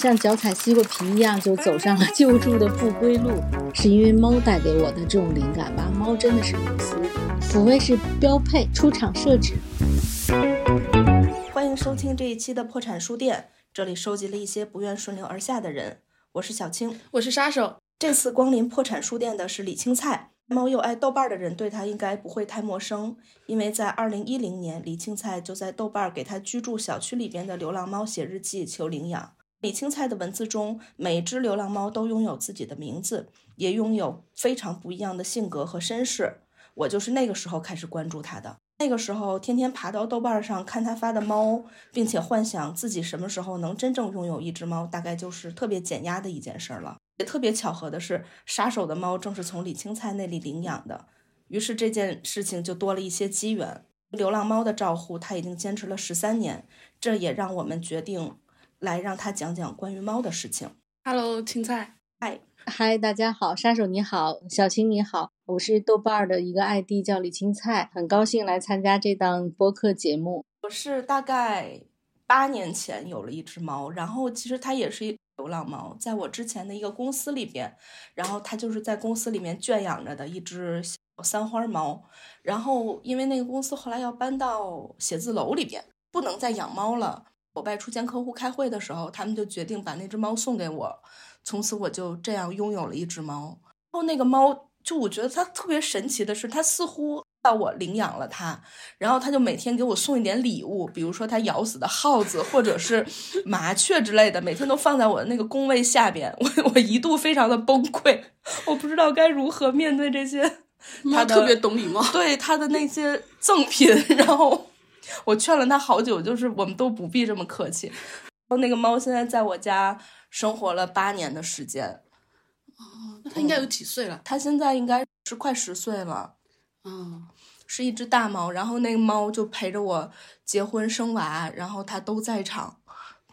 像脚踩西瓜皮一样就走上了救助的不归路，是因为猫带给我的这种灵感吧？猫真的是无私，抚慰是标配，出厂设置。欢迎收听这一期的破产书店，这里收集了一些不愿顺流而下的人。我是小青，我是杀手。这次光临破产书店的是李青菜。猫又爱豆瓣的人对他应该不会太陌生，因为在二零一零年，李青菜就在豆瓣给他居住小区里边的流浪猫写日记求领养。李青菜的文字中，每只流浪猫都拥有自己的名字，也拥有非常不一样的性格和身世。我就是那个时候开始关注他的。那个时候，天天爬到豆瓣上看他发的猫，并且幻想自己什么时候能真正拥有一只猫，大概就是特别减压的一件事儿了。也特别巧合的是，杀手的猫正是从李青菜那里领养的，于是这件事情就多了一些机缘。流浪猫的照护，他已经坚持了十三年，这也让我们决定来让他讲讲关于猫的事情。Hello，青菜，嗨，嗨，大家好，杀手你好，小青你好，我是豆瓣的一个 ID 叫李青菜，很高兴来参加这档播客节目。我是大概八年前有了一只猫，然后其实它也是一。流浪猫在我之前的一个公司里边，然后它就是在公司里面圈养着的一只小三花猫。然后因为那个公司后来要搬到写字楼里边，不能再养猫了。我外出见客户开会的时候，他们就决定把那只猫送给我。从此我就这样拥有了一只猫。然后那个猫，就我觉得它特别神奇的是，它似乎。到我领养了它，然后它就每天给我送一点礼物，比如说它咬死的耗子或者是麻雀之类的，每天都放在我的那个工位下边。我我一度非常的崩溃，我不知道该如何面对这些。他特别懂礼貌，对它的那些赠品，然后我劝了他好久，就是我们都不必这么客气。然后那个猫现在在我家生活了八年的时间。哦，那它应该有几岁了？它现在应该是快十岁了。嗯，是一只大猫，然后那个猫就陪着我结婚生娃，然后它都在场，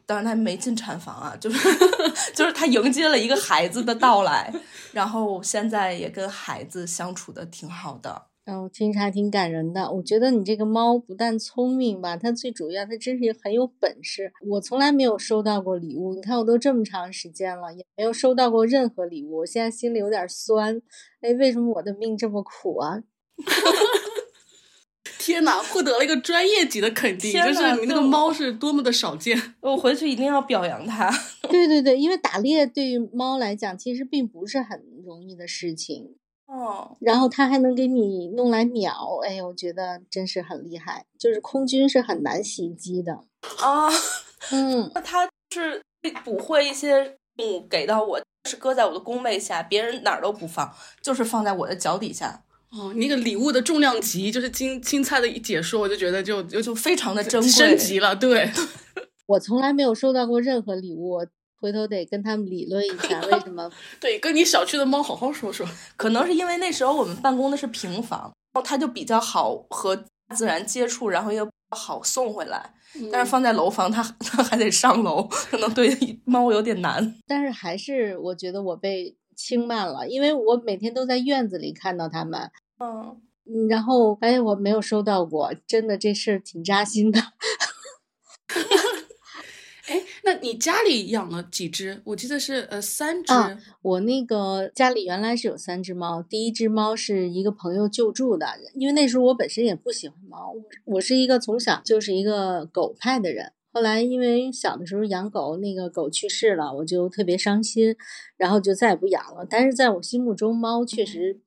当然它没进产房啊，就是 就是它迎接了一个孩子的到来，然后现在也跟孩子相处的挺好的。嗯，听着还挺感人的。我觉得你这个猫不但聪明吧，它最主要它真是很有本事。我从来没有收到过礼物，你看我都这么长时间了，也没有收到过任何礼物，我现在心里有点酸。哎，为什么我的命这么苦啊？天哪，获得了一个专业级的肯定，就是你那个猫是多么的少见，我回去一定要表扬它。对对对，因为打猎对于猫来讲，其实并不是很容易的事情哦。然后他还能给你弄来秒，哎，我觉得真是很厉害。就是空军是很难袭击的啊。嗯，那他是捕获一些动物给到我，是搁在我的工位下，别人哪儿都不放，就是放在我的脚底下。哦，那个礼物的重量级，就是青青菜的一解说，我就觉得就就就非常的珍贵，升级了。对，我从来没有收到过任何礼物，回头得跟他们理论一 下为什么。对，跟你小区的猫好好说说。可能是因为那时候我们办公的是平房，然后它就比较好和自然接触，然后又好送回来。但是放在楼房，它 它还得上楼，可能对 猫有点难。但是还是我觉得我被。轻慢了，因为我每天都在院子里看到它们，嗯，然后哎，我没有收到过，真的这事儿挺扎心的。哎，那你家里养了几只？我记得是呃三只。我那个家里原来是有三只猫，第一只猫是一个朋友救助的，因为那时候我本身也不喜欢猫，我是一个从小就是一个狗派的人。后来因为小的时候养狗，那个狗去世了，我就特别伤心，然后就再也不养了。但是在我心目中，猫确实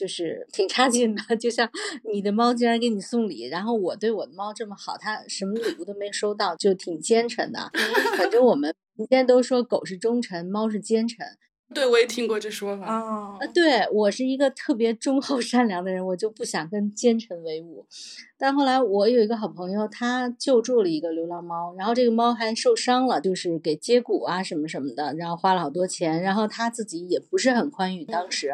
就是挺差劲的。就像你的猫竟然给你送礼，然后我对我的猫这么好，它什么礼物都没收到，就挺奸臣的。反正我们民间都说狗是忠臣，猫是奸臣。对，我也听过这说法啊。对我是一个特别忠厚善良的人，我就不想跟奸臣为伍。但后来我有一个好朋友，他救助了一个流浪猫，然后这个猫还受伤了，就是给接骨啊什么什么的，然后花了好多钱，然后他自己也不是很宽裕，当时，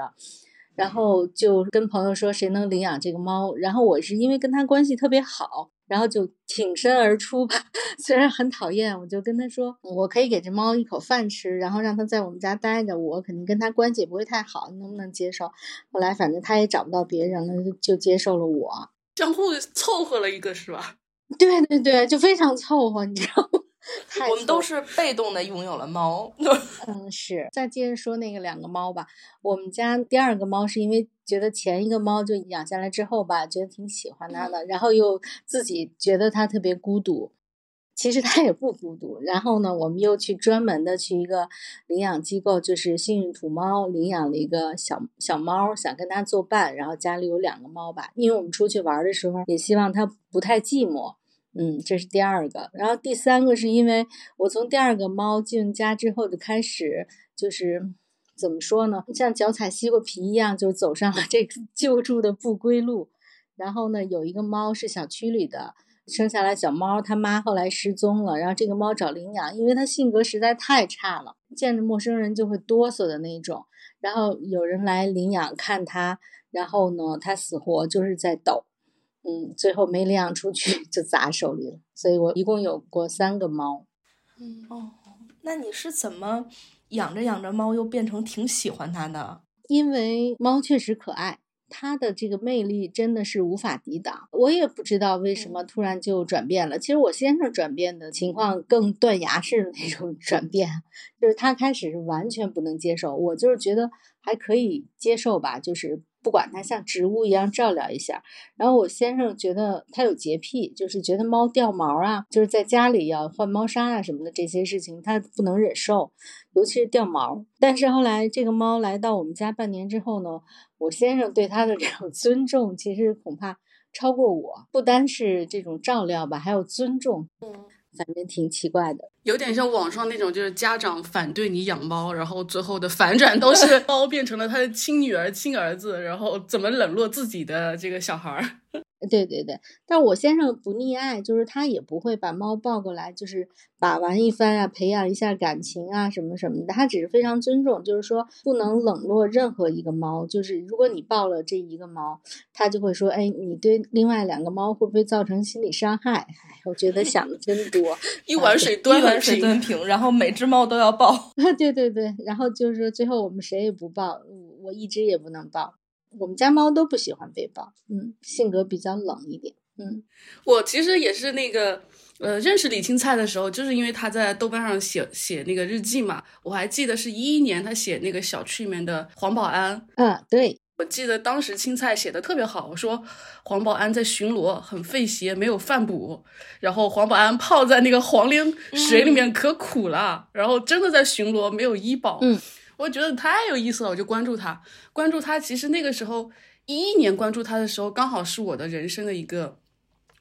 然后就跟朋友说谁能领养这个猫，然后我是因为跟他关系特别好。然后就挺身而出吧，虽然很讨厌，我就跟他说，我可以给这猫一口饭吃，然后让它在我们家待着。我肯定跟它关系也不会太好，你能不能接受？后来反正他也找不到别人了，就接受了我，相互凑合了一个是吧？对对对，就非常凑合，你知道吗？我们都是被动的拥有了猫。嗯，是。再接着说那个两个猫吧，我们家第二个猫是因为觉得前一个猫就养下来之后吧，觉得挺喜欢它的，然后又自己觉得它特别孤独。其实它也不孤独。然后呢，我们又去专门的去一个领养机构，就是幸运土猫领养了一个小小猫，想跟它作伴。然后家里有两个猫吧，因为我们出去玩的时候也希望它不太寂寞。嗯，这是第二个。然后第三个是因为我从第二个猫进家之后就开始，就是怎么说呢，像脚踩西瓜皮一样，就走上了这个 救助的不归路。然后呢，有一个猫是小区里的。生下来小猫，它妈后来失踪了，然后这个猫找领养，因为它性格实在太差了，见着陌生人就会哆嗦的那种。然后有人来领养看它，然后呢，它死活就是在抖，嗯，最后没领养出去就砸手里了。所以我一共有过三个猫。嗯哦，那你是怎么养着养着猫又变成挺喜欢它的？因为猫确实可爱。它的这个魅力真的是无法抵挡，我也不知道为什么突然就转变了。其实我先生转变的情况更断崖式的那种转变，就是他开始是完全不能接受，我就是觉得还可以接受吧，就是。不管它像植物一样照料一下，然后我先生觉得他有洁癖，就是觉得猫掉毛啊，就是在家里要换猫砂啊什么的这些事情他不能忍受，尤其是掉毛。但是后来这个猫来到我们家半年之后呢，我先生对它的这种 尊重其实恐怕超过我，不单是这种照料吧，还有尊重。嗯。反正挺奇怪的，有点像网上那种，就是家长反对你养猫，然后最后的反转都是 猫变成了他的亲女儿、亲儿子，然后怎么冷落自己的这个小孩儿。对对对，但我先生不溺爱，就是他也不会把猫抱过来，就是把玩一番啊，培养一下感情啊，什么什么的。他只是非常尊重，就是说不能冷落任何一个猫。就是如果你抱了这一个猫，他就会说：“哎，你对另外两个猫会不会造成心理伤害？”哎，我觉得想的真多。一碗水端一碗水端平，然后每只猫都要抱。对对对，然后就是最后我们谁也不抱，我一只也不能抱。我们家猫都不喜欢被抱，嗯，性格比较冷一点，嗯。我其实也是那个，呃，认识李青菜的时候，就是因为他在豆瓣上写写那个日记嘛。我还记得是一一年他写那个小区里面的黄保安，嗯，对。我记得当时青菜写的特别好，我说黄保安在巡逻很费鞋，没有饭补，然后黄保安泡在那个黄连水里面可苦了，然后真的在巡逻，没有医保，嗯。我觉得太有意思了，我就关注他。关注他，其实那个时候一一年关注他的时候，刚好是我的人生的一个。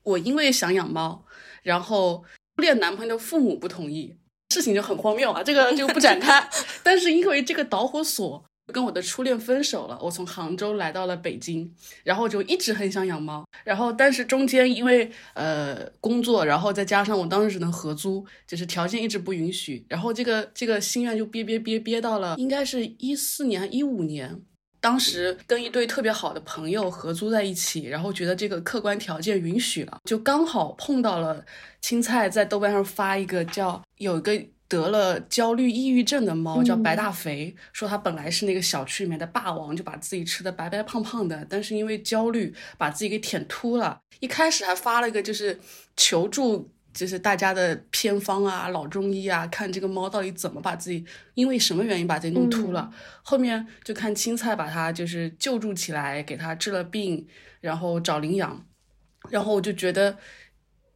我因为想养猫，然后初恋男朋友的父母不同意，事情就很荒谬啊，这个就不展开。但是因为这个导火索。跟我的初恋分手了，我从杭州来到了北京，然后就一直很想养猫，然后但是中间因为呃工作，然后再加上我当时只能合租，就是条件一直不允许，然后这个这个心愿就憋憋憋憋到了应该是一四年一五年，当时跟一对特别好的朋友合租在一起，然后觉得这个客观条件允许了，就刚好碰到了青菜在豆瓣上发一个叫有一个。得了焦虑抑郁症的猫叫白大肥，说它本来是那个小区里面的霸王，就把自己吃的白白胖胖的，但是因为焦虑把自己给舔秃了。一开始还发了个就是求助，就是大家的偏方啊、老中医啊，看这个猫到底怎么把自己因为什么原因把自己弄秃了。后面就看青菜把它就是救助起来，给它治了病，然后找领养，然后我就觉得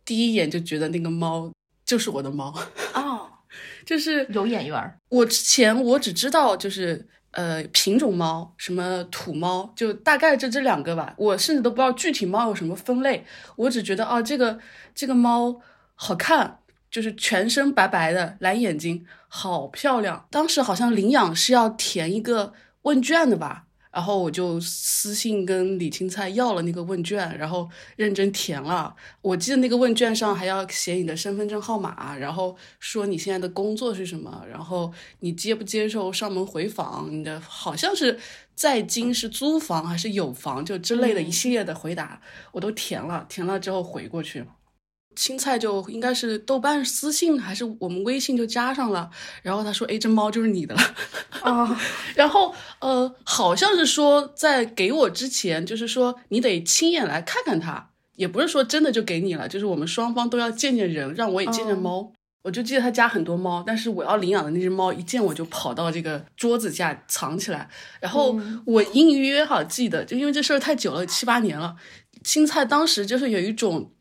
第一眼就觉得那个猫就是我的猫 哦。就是有眼缘。我之前我只知道就是呃品种猫，什么土猫，就大概这这两个吧。我甚至都不知道具体猫有什么分类。我只觉得啊，这个这个猫好看，就是全身白白的，蓝眼睛，好漂亮。当时好像领养是要填一个问卷的吧。然后我就私信跟李青菜要了那个问卷，然后认真填了。我记得那个问卷上还要写你的身份证号码，然后说你现在的工作是什么，然后你接不接受上门回访，你的好像是在京是租房还是有房，就之类的一系列的回答，我都填了。填了之后回过去。青菜就应该是豆瓣私信还是我们微信就加上了，然后他说：“哎，这猫就是你的了。”啊，然后呃，好像是说在给我之前，就是说你得亲眼来看看它，也不是说真的就给你了，就是我们双方都要见见人，让我也见见猫。我就记得他家很多猫，但是我要领养的那只猫一见我就跑到这个桌子下藏起来，然后我隐隐约约好记得，就因为这事儿太久了，七八年了，青菜当时就是有一种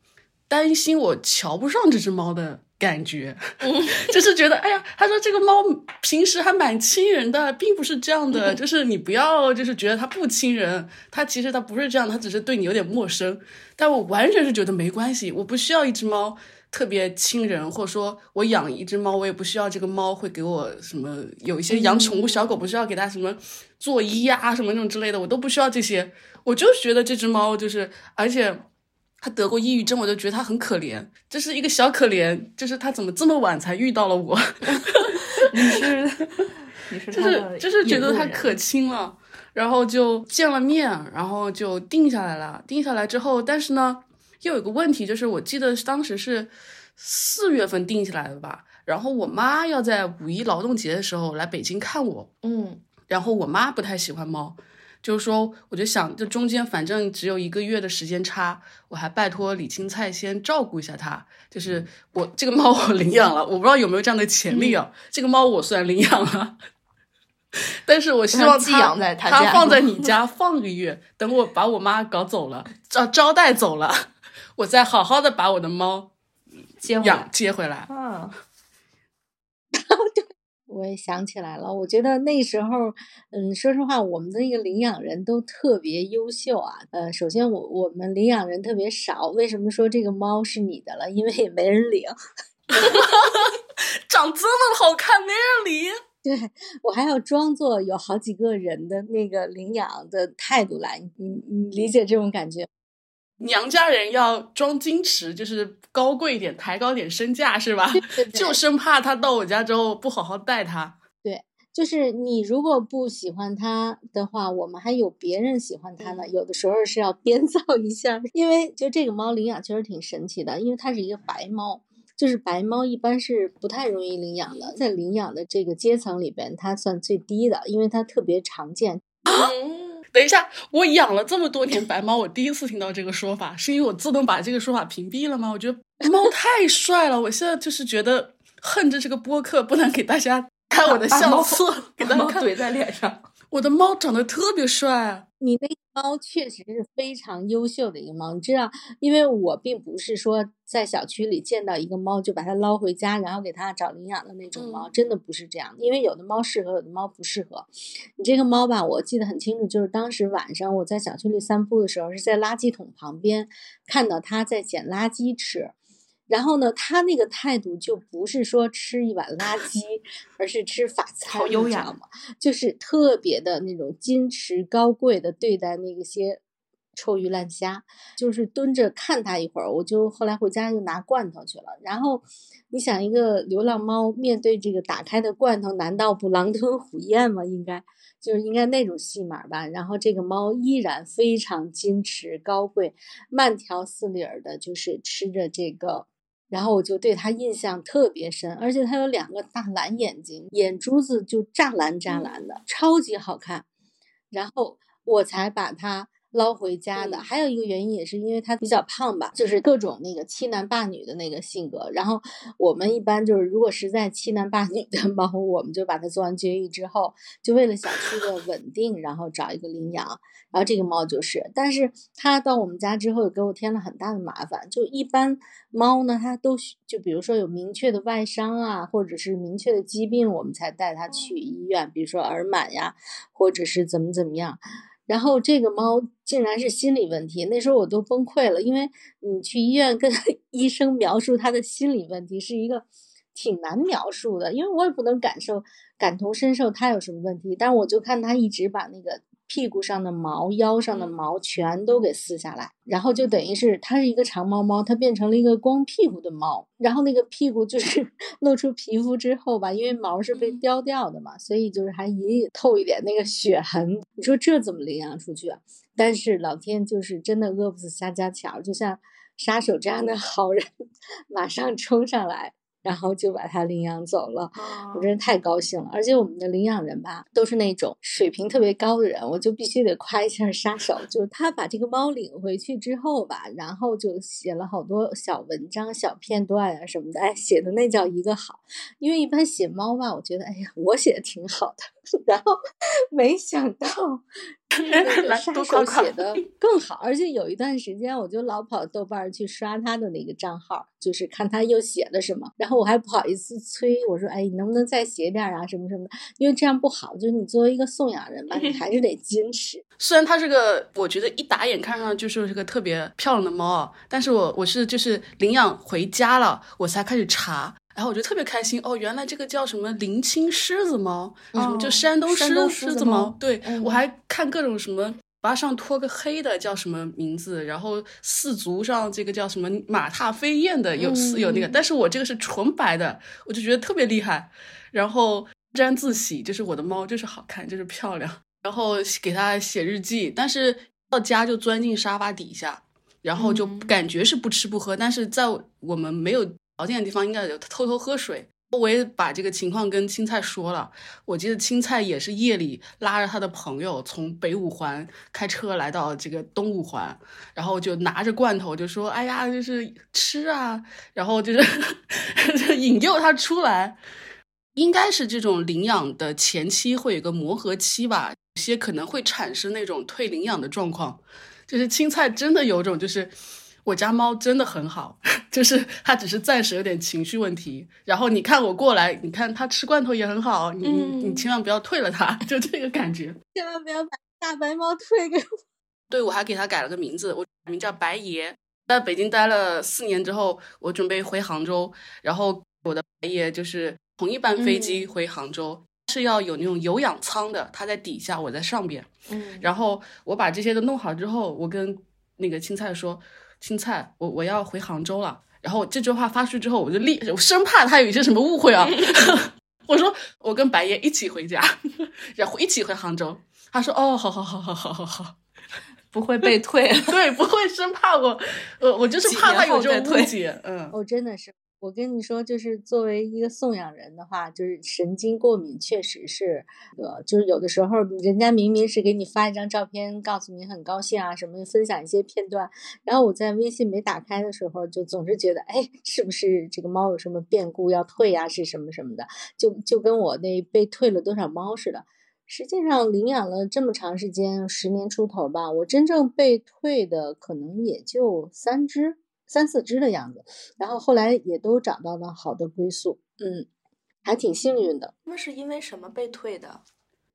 担心我瞧不上这只猫的。感觉，就是觉得，哎呀，他说这个猫平时还蛮亲人的，并不是这样的，就是你不要，就是觉得它不亲人，它其实它不是这样，它只是对你有点陌生。但我完全是觉得没关系，我不需要一只猫特别亲人，或者说我养一只猫，我也不需要这个猫会给我什么，有一些养宠物小狗不需要给它什么做衣呀什么那种之类的，我都不需要这些，我就觉得这只猫就是，而且。他得过抑郁症，我就觉得他很可怜，就是一个小可怜，就是他怎么这么晚才遇到了我？你是你是就是就是觉得他可亲了，然后就见了面，然后就定下来了。定下来之后，但是呢，又有个问题，就是我记得当时是四月份定下来的吧，然后我妈要在五一劳动节的时候来北京看我，嗯，然后我妈不太喜欢猫。就是说，我就想，这中间反正只有一个月的时间差，我还拜托李青菜先照顾一下它。就是我这个猫我 领养了，我不知道有没有这样的潜力啊。这个猫我虽然领养了，但是我希望它它放在你 家放个月，等我把我妈搞走了，招招待走了，我再好好的把我的猫接养接回来。嗯。我也想起来了，我觉得那时候，嗯，说实话，我们的那个领养人都特别优秀啊。呃，首先我我们领养人特别少，为什么说这个猫是你的了？因为也没人领，长这么好看没人领。对我还要装作有好几个人的那个领养的态度来，你你理解这种感觉？娘家人要装矜持，就是高贵一点，抬高点身价，是吧？就生怕他到我家之后不好好待他。对，就是你如果不喜欢他的话，我们还有别人喜欢他呢。有的时候是要编造一下，因为就这个猫领养确实挺神奇的，因为它是一个白猫，就是白猫一般是不太容易领养的，在领养的这个阶层里边，它算最低的，因为它特别常见。等一下，我养了这么多年白猫，我第一次听到这个说法，是因为我自动把这个说法屏蔽了吗？我觉得猫太帅了，我现在就是觉得恨着这个播客不能给大家看我的相册，给大家怼在脸上。我的猫长得特别帅，你那猫确实是非常优秀的一个猫。你知道，因为我并不是说在小区里见到一个猫就把它捞回家，然后给它找领养的那种猫，真的不是这样。因为有的猫适合，有的猫不适合。你这个猫吧，我记得很清楚，就是当时晚上我在小区里散步的时候，是在垃圾桶旁边看到它在捡垃圾吃。然后呢，他那个态度就不是说吃一碗垃圾，而是吃法餐，好优雅嘛？就是特别的那种矜持高贵的对待那些臭鱼烂虾，就是蹲着看他一会儿，我就后来回家就拿罐头去了。然后你想，一个流浪猫面对这个打开的罐头，难道不狼吞虎咽吗？应该就是应该那种戏码吧。然后这个猫依然非常矜持高贵，慢条斯理儿的，就是吃着这个。然后我就对他印象特别深，而且他有两个大蓝眼睛，眼珠子就湛蓝湛蓝的，超级好看。然后我才把它。捞回家的，还有一个原因也是因为它比较胖吧，就是各种那个欺男霸女的那个性格。然后我们一般就是，如果实在欺男霸女的猫，我们就把它做完绝育之后，就为了小区的稳定，然后找一个领养。然后这个猫就是，但是它到我们家之后，给我添了很大的麻烦。就一般猫呢，它都就比如说有明确的外伤啊，或者是明确的疾病，我们才带它去医院，比如说耳螨呀，或者是怎么怎么样。然后这个猫竟然是心理问题，那时候我都崩溃了，因为你去医院跟 医生描述他的心理问题是一个挺难描述的，因为我也不能感受感同身受他有什么问题，但我就看他一直把那个。屁股上的毛、腰上的毛全都给撕下来，然后就等于是它是一个长毛猫，它变成了一个光屁股的猫。然后那个屁股就是 露出皮肤之后吧，因为毛是被叼掉的嘛，所以就是还隐隐透一点那个血痕。你说这怎么领养出去啊？但是老天就是真的饿不死瞎家巧，就像杀手这样的好人，马上冲上来然后就把它领养走了。哦我真是太高兴了，而且我们的领养人吧，都是那种水平特别高的人，我就必须得夸一下杀手，就是他把这个猫领回去之后吧，然后就写了好多小文章、小片段啊什么的，哎，写的那叫一个好。因为一般写猫吧，我觉得哎呀，我写的挺好的，然后没想到那 个来杀手多夸夸写的 更好，而且有一段时间我就老跑豆瓣去刷他的那个账号，就是看他又写了什么，然后我还不好意思催，我说哎，你能不能再写点啊什么什么的，因为这样不好，就是你作为一个送养人吧，你还是得矜持。虽然它是个，我觉得一打眼看上去就是个特别漂亮的猫啊，但是我我是就是领养回家了，我才开始查，然后我就特别开心哦，原来这个叫什么林青狮子猫，什么就哦山东狮狮狮子猫对、嗯我还看各种什么。巴上拖个黑的叫什么名字？然后四足上这个叫什么马踏飞燕的有四有那个，嗯但是我这个是纯白的，我就觉得特别厉害。然后沾自喜，就是我的猫就是好看，就是漂亮。然后给它写日记，但是到家就钻进沙发底下，然后就嗯感觉是不吃不喝，但是在我们没有条件的地方，应该有偷偷喝水。我也把这个情况跟青菜说了，我记得青菜也是夜里拉着他的朋友从北五环开车来到这个东五环，然后就拿着罐头就说：“哎呀，就是吃啊！”然后就是 引诱他出来。应该是这种领养的前期会有个磨合期吧，有些可能会产生那种退领养的状况。就是青菜真的有种，就是我家猫真的很好，就是它只是暂时有点情绪问题。然后你看我过来，你看它吃罐头也很好，你你千万不要退了它，就这个感觉。千万不要把大白猫退给我。对，我还给它改了个名字，我名叫白爷。在北京待了四年之后，我准备回杭州，然后我的白爷就是同一班飞机回杭州，是要有那种有氧舱的，它在底下，我在上边。嗯，然后我把这些都弄好之后，我跟那个青菜说：“青菜，我我要回杭州了。”然后这句话发出去之后，我就立，我生怕他有一些什么误会啊。我说我跟白爷一起回家，然后一起回杭州。他说：“哦，好好好好好好好。”不会被退。对，不会生怕我，我，我就是怕他有这种误解，嗯，哦，真的是，我跟你说，就是作为一个送养人的话，就是神经过敏确实是，呃，就是有的时候人家明明是给你发一张照片，告诉你很高兴啊，什么分享一些片段，然后我在微信没打开的时候，就总是觉得，哎，是不是这个猫有什么变故要退呀、是什么什么的，就就跟我那被退了多少猫似的。实际上领养了这么长时间，十年出头吧，我真正被退的可能也就三只、三四只的样子。然后后来也都找到了好的归宿，嗯，还挺幸运的。那是因为什么被退的？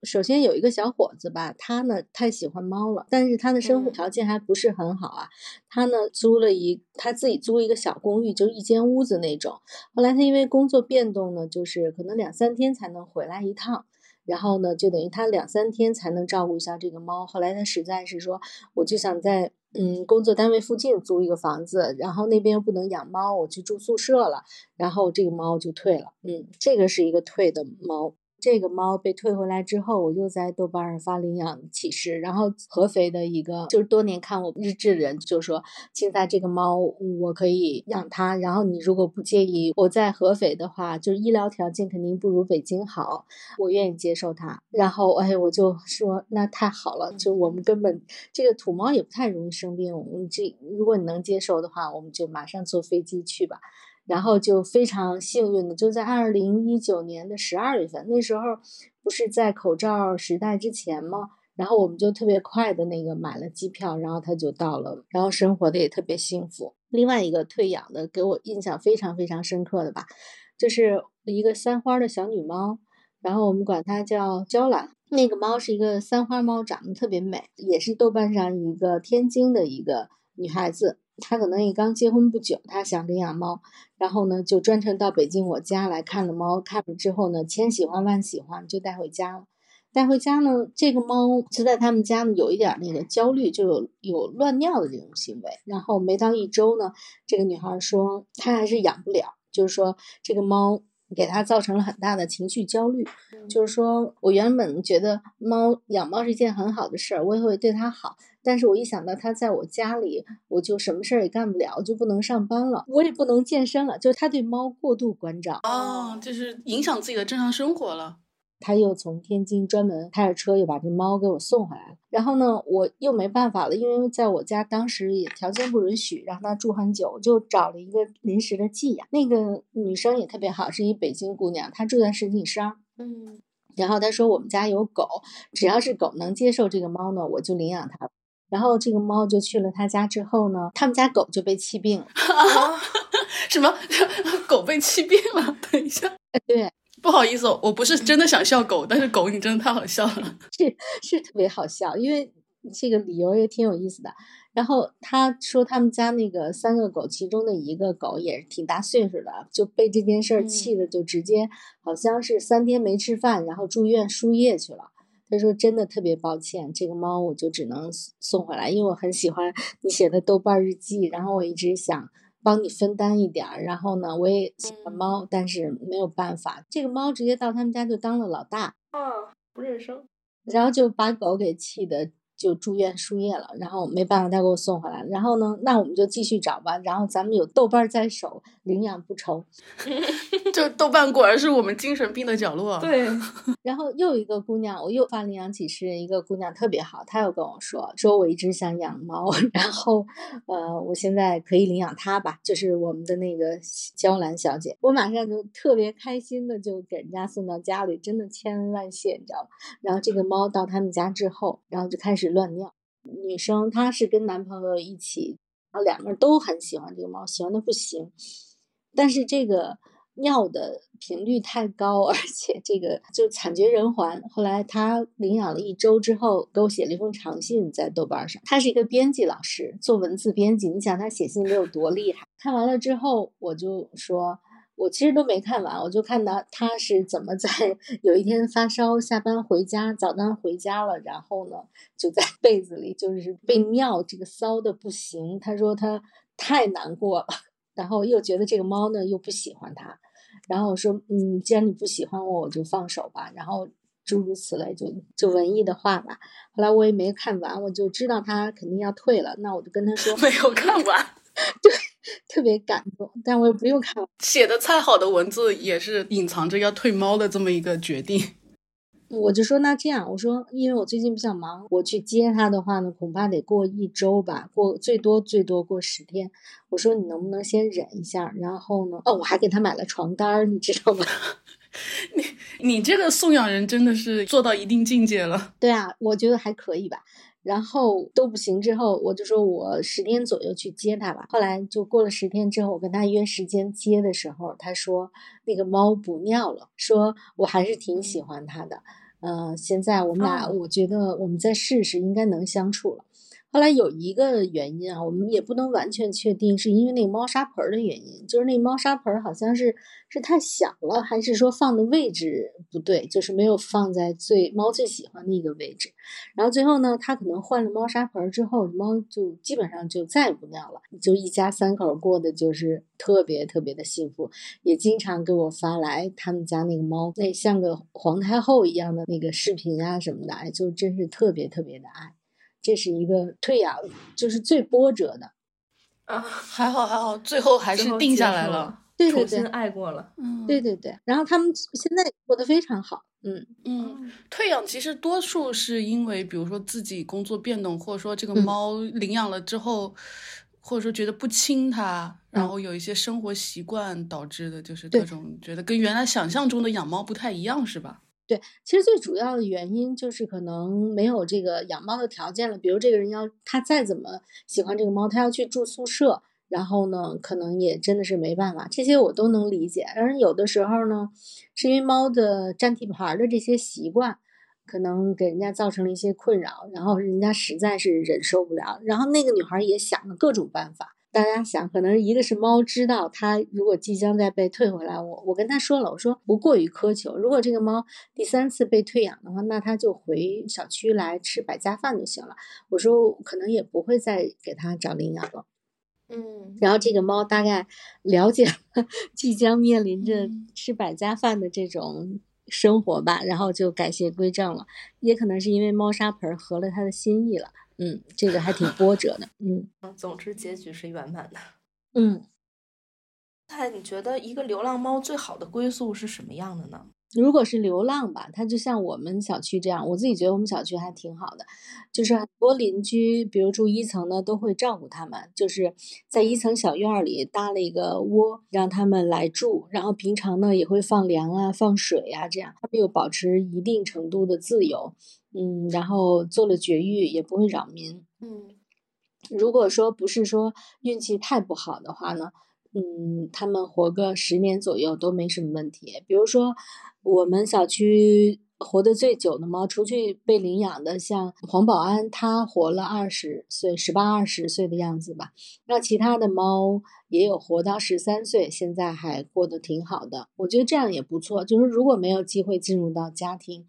首先有一个小伙子吧，他呢太喜欢猫了，但是他的生活嗯条件还不是很好啊。他呢租了一他自己租一个小公寓，就一间屋子那种。后来他因为工作变动呢，就是可能两三天才能回来一趟。然后呢，就等于他两三天才能照顾一下这个猫。后来他实在是说，我就想在嗯工作单位附近租一个房子，然后那边又不能养猫，我去住宿舍了，然后这个猫就退了。嗯，这个是一个退的猫。这个猫被退回来之后，我就在豆瓣上发领养启事，然后合肥的一个就是多年看我日志的人就说，现在这个猫我可以养它，然后你如果不介意，我在合肥的话，就是医疗条件肯定不如北京好，我愿意接受它。然后哎，我就说那太好了，就我们根本这个土猫也不太容易生病，这如果你能接受的话，我们就马上坐飞机去吧。然后就非常幸运的，就在二零一九年的十二月份，那时候不是在口罩时代之前吗？然后我们就特别快的那个买了机票，然后它就到了，然后生活的也特别幸福。另外一个退养的给我印象非常非常深刻的吧，就是一个三花的小女猫，然后我们管它叫娇兰。那个猫是一个三花猫，长得特别美，也是豆瓣上一个天津的一个女孩子。她可能也刚结婚不久，他想领养猫，然后呢就专程到北京我家来看了猫，看了之后呢千喜欢万喜欢，就带回家了。带回家呢，这个猫就在他们家呢有一点那个焦虑，就有有乱尿的这种行为。然后没到一周呢，这个女孩说她还是养不了，就是说这个猫给她造成了很大的情绪焦虑。就是说我原本觉得猫养猫是一件很好的事儿，我也会对它好，但是我一想到它在我家里，我就什么事儿也干不了，就不能上班了，我也不能健身了，就是他对猫过度关照哦，就是影响自己的正常生活了。他又从天津专门开着车又把这猫给我送回来了。然后呢，我又没办法了，因为在我家当时也条件不允许让他住很久，就找了一个临时的寄养。那个女生也特别好，是一北京姑娘，她住在石景山。嗯，然后她说我们家有狗，只要是狗能接受这个猫呢，我就领养它。然后这个猫就去了他家之后呢，他们家狗就被气病了。什么？狗被气病了？等一下，对。不好意思，我不是真的想笑狗，但是狗你真的太好笑了，是是特别好笑，因为这个理由也挺有意思的。然后他说他们家那个三个狗，其中的一个狗也是挺大岁数的，就被这件事儿气的，就直接好像是三天没吃饭，然后住院输液去了。他说真的特别抱歉，这个猫我就只能送回来，因为我很喜欢你写的豆瓣日记，然后我一直想。帮你分担一点儿，然后呢，我也喜欢猫，但是没有办法，这个猫直接到他们家就当了老大啊，不认生，然后就把狗给气的。就住院输液了，然后没办法，他给我送回来了。然后呢，那我们就继续找吧。然后咱们有豆瓣在手，领养不愁。就豆瓣果然是我们精神病的角落。对。然后又一个姑娘，我又发领养启事，一个姑娘特别好，她又跟我说，说我一直想养猫，然后呃，我现在可以领养它吧？就是我们的那个娇兰小姐，我马上就特别开心的就给人家送到家里，真的千恩万谢，你知道吗？然后这个猫到他们家之后，然后就开始。乱尿，女生她是跟男朋友一起，然后两个人都很喜欢这个猫，喜欢的不行。但是这个尿的频率太高，而且这个就惨绝人寰。后来他领养了一周之后，给我写了一封长信在豆瓣上。他是一个编辑老师，做文字编辑，你想他写信得有多厉害？看完了之后，我就说。我其实都没看完，我就看到他是怎么在有一天发烧，下班回家，早班回家了，然后呢就在 被子里就是被尿这个骚的不行。他说他太难过了，然后又觉得这个猫呢又不喜欢他，然后我说嗯，既然你不喜欢我，我就放手吧。然后诸如此类，就就文艺的话吧。后来我也没看完，我就知道他肯定要退了，那我就跟他说 没有看完，对。特别感动，但我也不用看。写的再好的文字，也是隐藏着要退猫的这么一个决定。我就说那这样，我说因为我最近比较忙，我去接他的话呢，恐怕得过一周吧，过最多最多过十天。我说你能不能先忍一下？然后呢，哦，我还给他买了床单你知道吗？你你这个送养人真的是做到一定境界了。对啊，我觉得还可以吧。然后都不行之后，我就说我十天左右去接他吧。后来就过了十天之后，我跟他约时间接的时候，他说那个猫不尿了，说我还是挺喜欢它的。嗯，现在我们俩，我觉得我们再试试，应该能相处了。后来有一个原因啊，我们也不能完全确定，是因为那个猫砂盆的原因，就是那猫砂盆好像是是太小了，还是说放的位置不对，就是没有放在最猫最喜欢的一个位置。然后最后呢，他可能换了猫砂盆之后，猫就基本上就再也不尿了，就一家三口过的就是特别特别的幸福，也经常给我发来他们家那个猫那像个皇太后一样的那个视频啊什么的，哎，就真是特别特别的爱。这是一个退养，就是最波折的，啊，还好还好，最后还是定下来了，对对对，爱过了，嗯，对对对，然后他们现在过得非常好，嗯。嗯，退养其实多数是因为，比如说自己工作变动，或者说这个猫领养了之后，或者说觉得不亲它，然后有一些生活习惯导致的，就是各种觉得跟原来想象中的养猫不太一样，是吧？对，其实最主要的原因就是可能没有这个养猫的条件了。比如这个人要他再怎么喜欢这个猫，他要去住宿舍，然后呢，可能也真的是没办法。这些我都能理解。而有的时候呢，是因为猫的占地盘的这些习惯，可能给人家造成了一些困扰，然后人家实在是忍受不了。然后那个女孩也想了各种办法。大家想，可能一个是猫知道它如果即将再被退回来，我我跟他说了，我说不过于苛求。如果这个猫第三次被退养的话，那它就回小区来吃百家饭就行了。我说可能也不会再给它找领养了。嗯，然后这个猫大概了解了即将面临着吃百家饭的这种生活吧，然后就改邪归正了。也可能是因为猫砂盆合了它的心意了。嗯，这个还挺波折的。嗯 总之结局是圆满的。嗯，那你觉得一个流浪猫最好的归宿是什么样的呢？如果是流浪吧，它就像我们小区这样，我自己觉得我们小区还挺好的，就是很多邻居，比如住一层的，都会照顾它们，就是在一层小院里搭了一个窝，让它们来住，然后平常呢也会放粮啊、放水啊，这样它们又保持一定程度的自由，嗯，然后做了绝育也不会扰民。嗯如果说不是说运气太不好的话呢，嗯，他们活个十年左右都没什么问题。比如说，我们小区活得最久的猫，除去被领养的，像黄保安，它活了二十岁，十八二十岁的样子吧。那其他的猫也有活到十三岁，现在还过得挺好的。我觉得这样也不错。就是如果没有机会进入到家庭，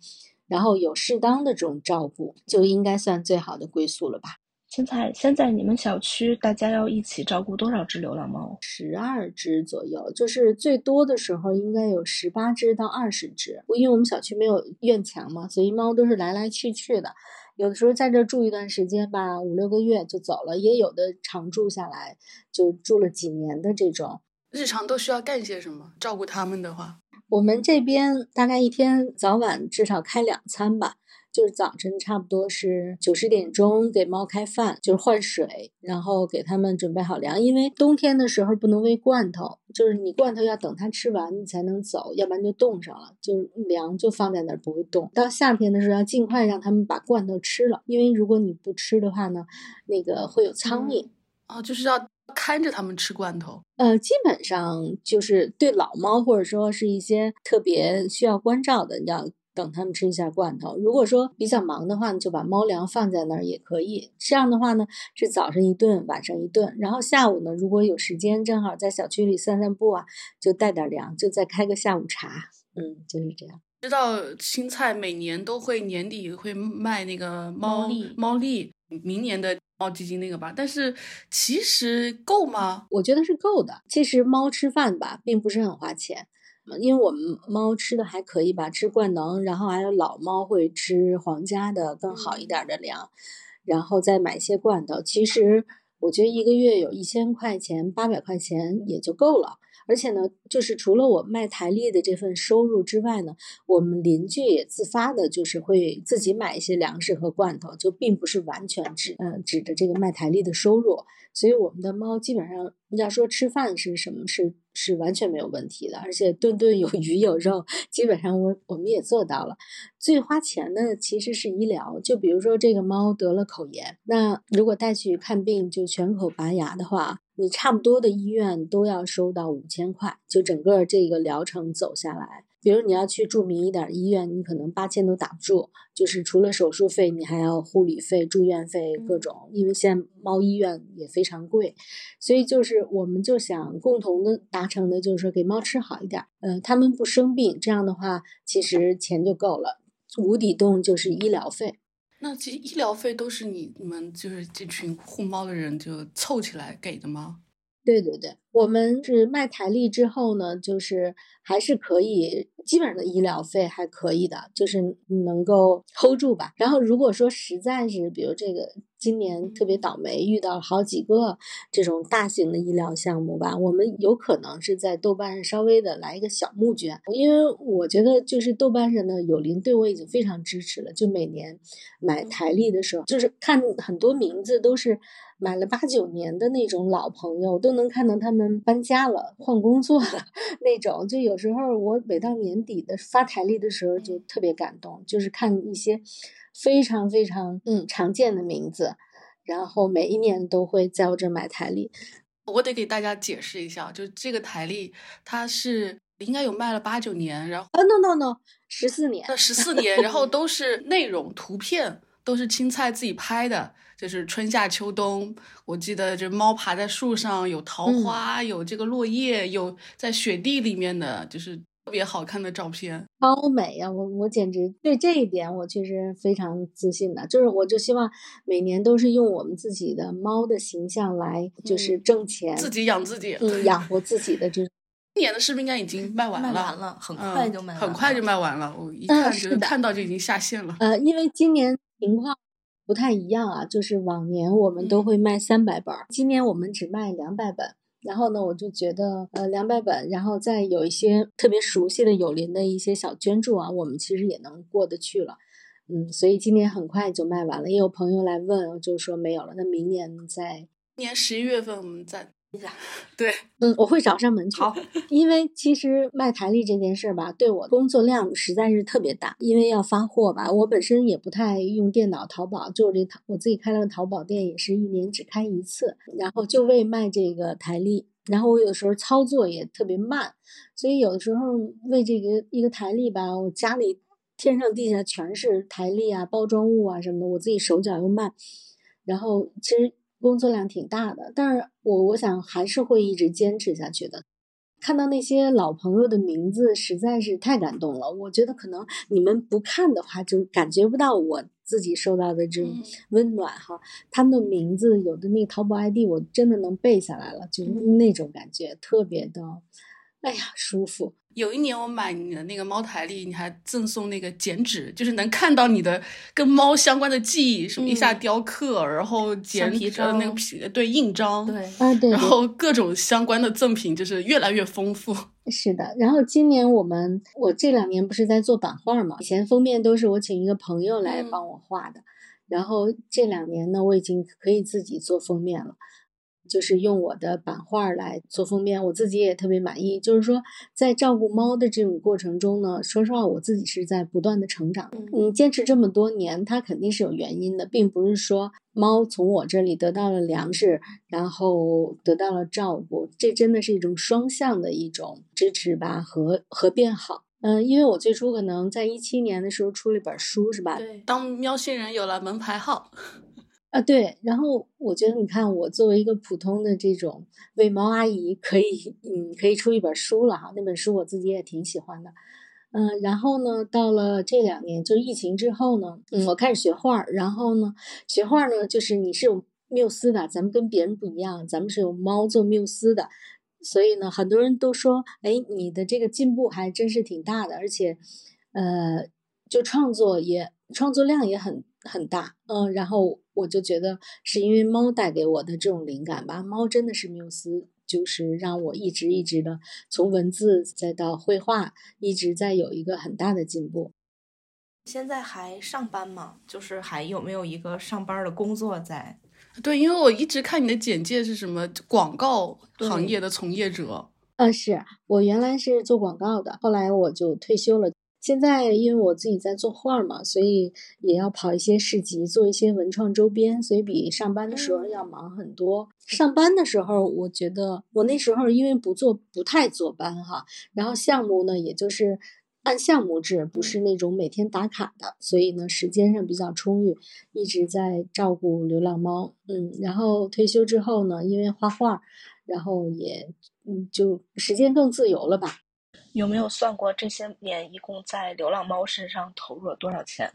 然后有适当的这种照顾，就应该算最好的归宿了吧。现在现在你们小区大家要一起照顾多少只流浪猫？十二只左右，就是最多的时候应该有十八只到二十只。因为我们小区没有院墙嘛，所以猫都是来来去去的。有的时候在这住一段时间吧，五六个月就走了，也有的常住下来就住了几年的这种。日常都需要干些什么？照顾它们的话，我们这边大概一天早晚至少开两餐吧。就是早晨差不多是九十点钟给猫开饭，就是换水，然后给它们准备好粮。因为冬天的时候不能喂罐头，就是你罐头要等它吃完你才能走，要不然就冻上了。就是粮就放在那儿不会冻。到夏天的时候要尽快让它们把罐头吃了，因为如果你不吃的话呢，那个会有苍蝇。哦，就是要看着它们吃罐头。呃，基本上就是对老猫或者说是一些特别需要关照的，要。等它们吃一下罐头。如果说比较忙的话，就把猫粮放在那儿也可以。这样的话呢，是早上一顿，晚上一顿。然后下午呢，如果有时间，正好在小区里散散步啊，就带点粮，就再开个下午茶。嗯，就是这样。知道青菜每年都会年底会卖那个猫粒猫粒，明年的猫基金那个吧。但是其实够吗？我觉得是够的。其实猫吃饭吧，并不是很花钱。因为我们猫吃的还可以吧，吃冠能，然后还有老猫会吃皇家的更好一点的粮，然后再买一些罐头。其实我觉得一个月有一千块钱、八百块钱也就够了。而且呢，就是除了我卖台历的这份收入之外呢，我们邻居也自发的，就是会自己买一些粮食和罐头，就并不是完全指嗯指着这个卖台历的收入。所以我们的猫基本上要说吃饭是什么是是完全没有问题的，而且顿顿有鱼有肉，基本上我我们也做到了。最花钱的其实是医疗，就比如说这个猫得了口炎，那如果带去看病就全口拔牙的话，你差不多的医院都要收到五千块，就整个这个疗程走下来。比如你要去著名一点医院，你可能八千都打不住。就是除了手术费，你还要护理费、住院费各种。因为现在猫医院也非常贵，所以就是我们就想共同的达成的，就是说给猫吃好一点，嗯，它们不生病，这样的话其实钱就够了。无底洞就是医疗费。那其实医疗费都是你你们就是这群护猫的人就凑起来给的吗？对对对，我们是卖台历之后呢，就是还是可以，基本上的医疗费还可以的，就是能够 hold 住吧。然后如果说实在是，比如这个今年特别倒霉，遇到好几个这种大型的医疗项目吧，我们有可能是在豆瓣上稍微的来一个小募捐，因为我觉得就是豆瓣上的友邻对我已经非常支持了，就每年买台历的时候，就是看很多名字都是。买了八九年的那种老朋友，都能看到他们搬家了、换工作了 那种。就有时候我每到年底的发台历的时候，就特别感动，就是看一些非常非常嗯常见的名字，然后每一年都会在我这买台历。我得给大家解释一下，就这个台历，它是应该有卖了八九年，然后啊 no no no 十四年，那十四年，然后都是内容图片，都是青菜自己拍的。就是春夏秋冬，我记得这猫爬在树上，有桃花，有这个落叶，有在雪地里面的，就是特别好看的照片，超美呀！我我简直对这一点我确实非常自信的，就是我就希望每年都是用我们自己的猫的形象来，就是挣钱，自己养自己，嗯，养活自己的这种。今年的视频应该已经卖完了，卖完了，很快就卖完了，很快就卖完了。我一看就看到就已经下线了。呃，因为今年情况。不太一样啊，就是往年我们都会卖三百本，今年我们只卖两百本。然后呢，我就觉得，呃，两百本，然后再有一些特别熟悉的友邻的一些小捐助啊，我们其实也能过得去了。嗯，所以今年很快就卖完了。也有朋友来问，就说没有了，那明年再。年十一月份我们再。对，嗯，我会找上门去。好，因为其实卖台历这件事儿吧，对我工作量实在是特别大，因为要发货吧。我本身也不太用电脑淘宝，就这淘我自己开了个淘宝店，也是一年只开一次，然后就为卖这个台历。然后我有的时候操作也特别慢，所以有的时候为这个一个台历吧，我家里天上地下全是台历啊、包装物啊什么的，我自己手脚又慢，然后其实。工作量挺大的，但是我我想还是会一直坚持下去的。看到那些老朋友的名字，实在是太感动了。我觉得可能你们不看的话，就感觉不到我自己受到的这种温暖哈。他们的名字有的那个淘宝 ID，我真的能背下来了，就那种感觉特别的，哎呀，舒服。有一年我买你的那个猫台历，你还赠送那个剪纸，就是能看到你的跟猫相关的记忆，什么一下雕刻，然后剪皮呃那个皮对印章，对啊对，然后各种相关的赠品就是越来越丰富。是的，然后今年我们我这两年不是在做版画嘛，以前封面都是我请一个朋友来帮我画的，然后这两年呢，我已经可以自己做封面了。就是用我的版画来做封面，我自己也特别满意。就是说，在照顾猫的这种过程中呢，说实话，我自己是在不断的成长。嗯，坚持这么多年，它肯定是有原因的，并不是说猫从我这里得到了粮食，然后得到了照顾，这真的是一种双向的一种支持吧和和变好。嗯，因为我最初可能在一七年的时候出了一本书，是吧？对，当喵星人有了门牌号。啊，对，然后我觉得，你看，我作为一个普通的这种喂猫阿姨，可以，嗯，可以出一本书了哈。那本书我自己也挺喜欢的，嗯，然后呢，到了这两年，就疫情之后呢，嗯，我开始学画儿，然后呢，学画儿呢，就是你是有缪斯的，咱们跟别人不一样，咱们是有猫做缪斯的，所以呢，很多人都说，哎，你的这个进步还真是挺大的，而且，呃，就创作也创作量也很很大，嗯，然后。我就觉得是因为猫带给我的这种灵感吧，猫真的是缪斯，就是让我一直一直的从文字再到绘画，一直在有一个很大的进步。现在还上班吗？就是还有没有一个上班的工作在？对，因为我一直看你的简介是什么广告行业的从业者。嗯，是我原来是做广告的，后来我就退休了。现在因为我自己在做画嘛，所以也要跑一些市集，做一些文创周边，所以比上班的时候要忙很多。上班的时候，我觉得我那时候因为不做不太坐班哈，然后项目呢也就是按项目制，不是那种每天打卡的，所以呢时间上比较充裕，一直在照顾流浪猫。嗯，然后退休之后呢，因为画画，然后也嗯就时间更自由了吧。有没有算过这些年一共在流浪猫身上投入了多少钱？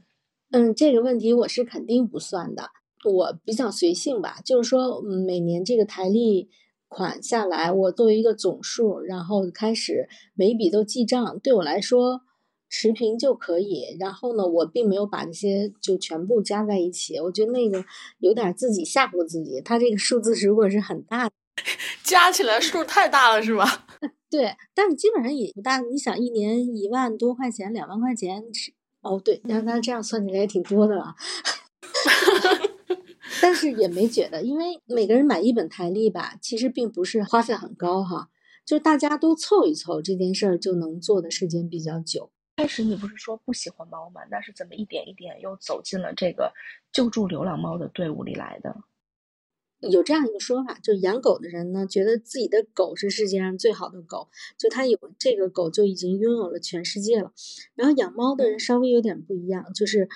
嗯，这个问题我是肯定不算的。我比较随性吧，就是说，嗯，每年这个台历款下来，我作为一个总数，然后开始每一笔都记账，对我来说持平就可以。然后呢，我并没有把这些就全部加在一起，我觉得那个有点自己吓唬自己。它这个数字如果是很大，加起来数太大了，是吧？对，但是基本上也不大。你想，一年一万多块钱，两万块钱是哦，对，那那这样算起来也挺多的了。但是也没觉得，因为每个人买一本台历吧，其实并不是花费很高哈，就大家都凑一凑，这件事儿就能做的时间比较久。开始你不是说不喜欢猫吗？那是怎么一点一点又走进了这个救助流浪猫的队伍里来的？有这样一个说法，就是养狗的人呢，觉得自己的狗是世界上最好的狗，就他有这个狗就已经拥有了全世界了。然后养猫的人稍微有点不一样，就是，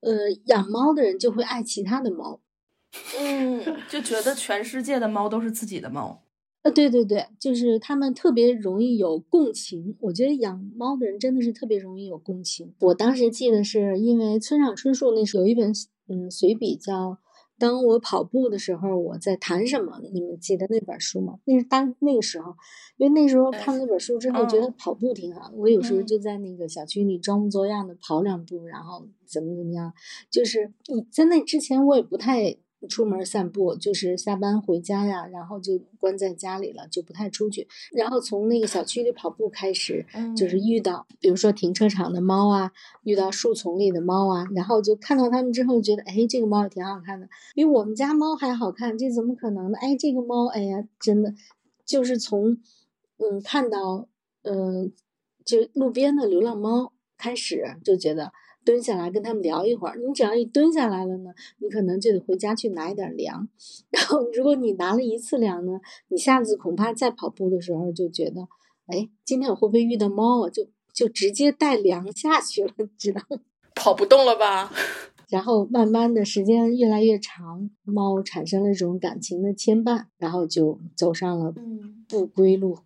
呃，养猫的人就会爱其他的猫，嗯，就觉得全世界的猫都是自己的猫。呃，对对对，就是他们特别容易有共情。我觉得养猫的人真的是特别容易有共情。我当时记得是因为村上春树那时候有一本嗯随笔叫。当我跑步的时候，我在谈什么？你们记得那本书吗？那是当那个时候，因为那时候看那本书之后，觉得跑步挺好。我有时候就在那个小区里装模作样的跑两步，然后怎么怎么样。就是你在那之前，我也不太。出门散步就是下班回家呀，然后就关在家里了，就不太出去。然后从那个小区里跑步开始，就是遇到，比如说停车场的猫啊，遇到树丛里的猫啊，然后就看到它们之后，觉得哎，这个猫也挺好看的，比我们家猫还好看，这怎么可能呢？哎，这个猫，哎呀，真的，就是从嗯看到嗯就路边的流浪猫开始，就觉得。蹲下来跟他们聊一会儿，你只要一蹲下来了呢，你可能就得回家去拿一点粮。然后，如果你拿了一次粮呢，你下次恐怕再跑步的时候就觉得，哎，今天我会不会遇到猫啊？就就直接带粮下去了，知道 跑不动了吧？然后慢慢的时间越来越长，猫产生了这种感情的牵绊，然后就走上了不归路。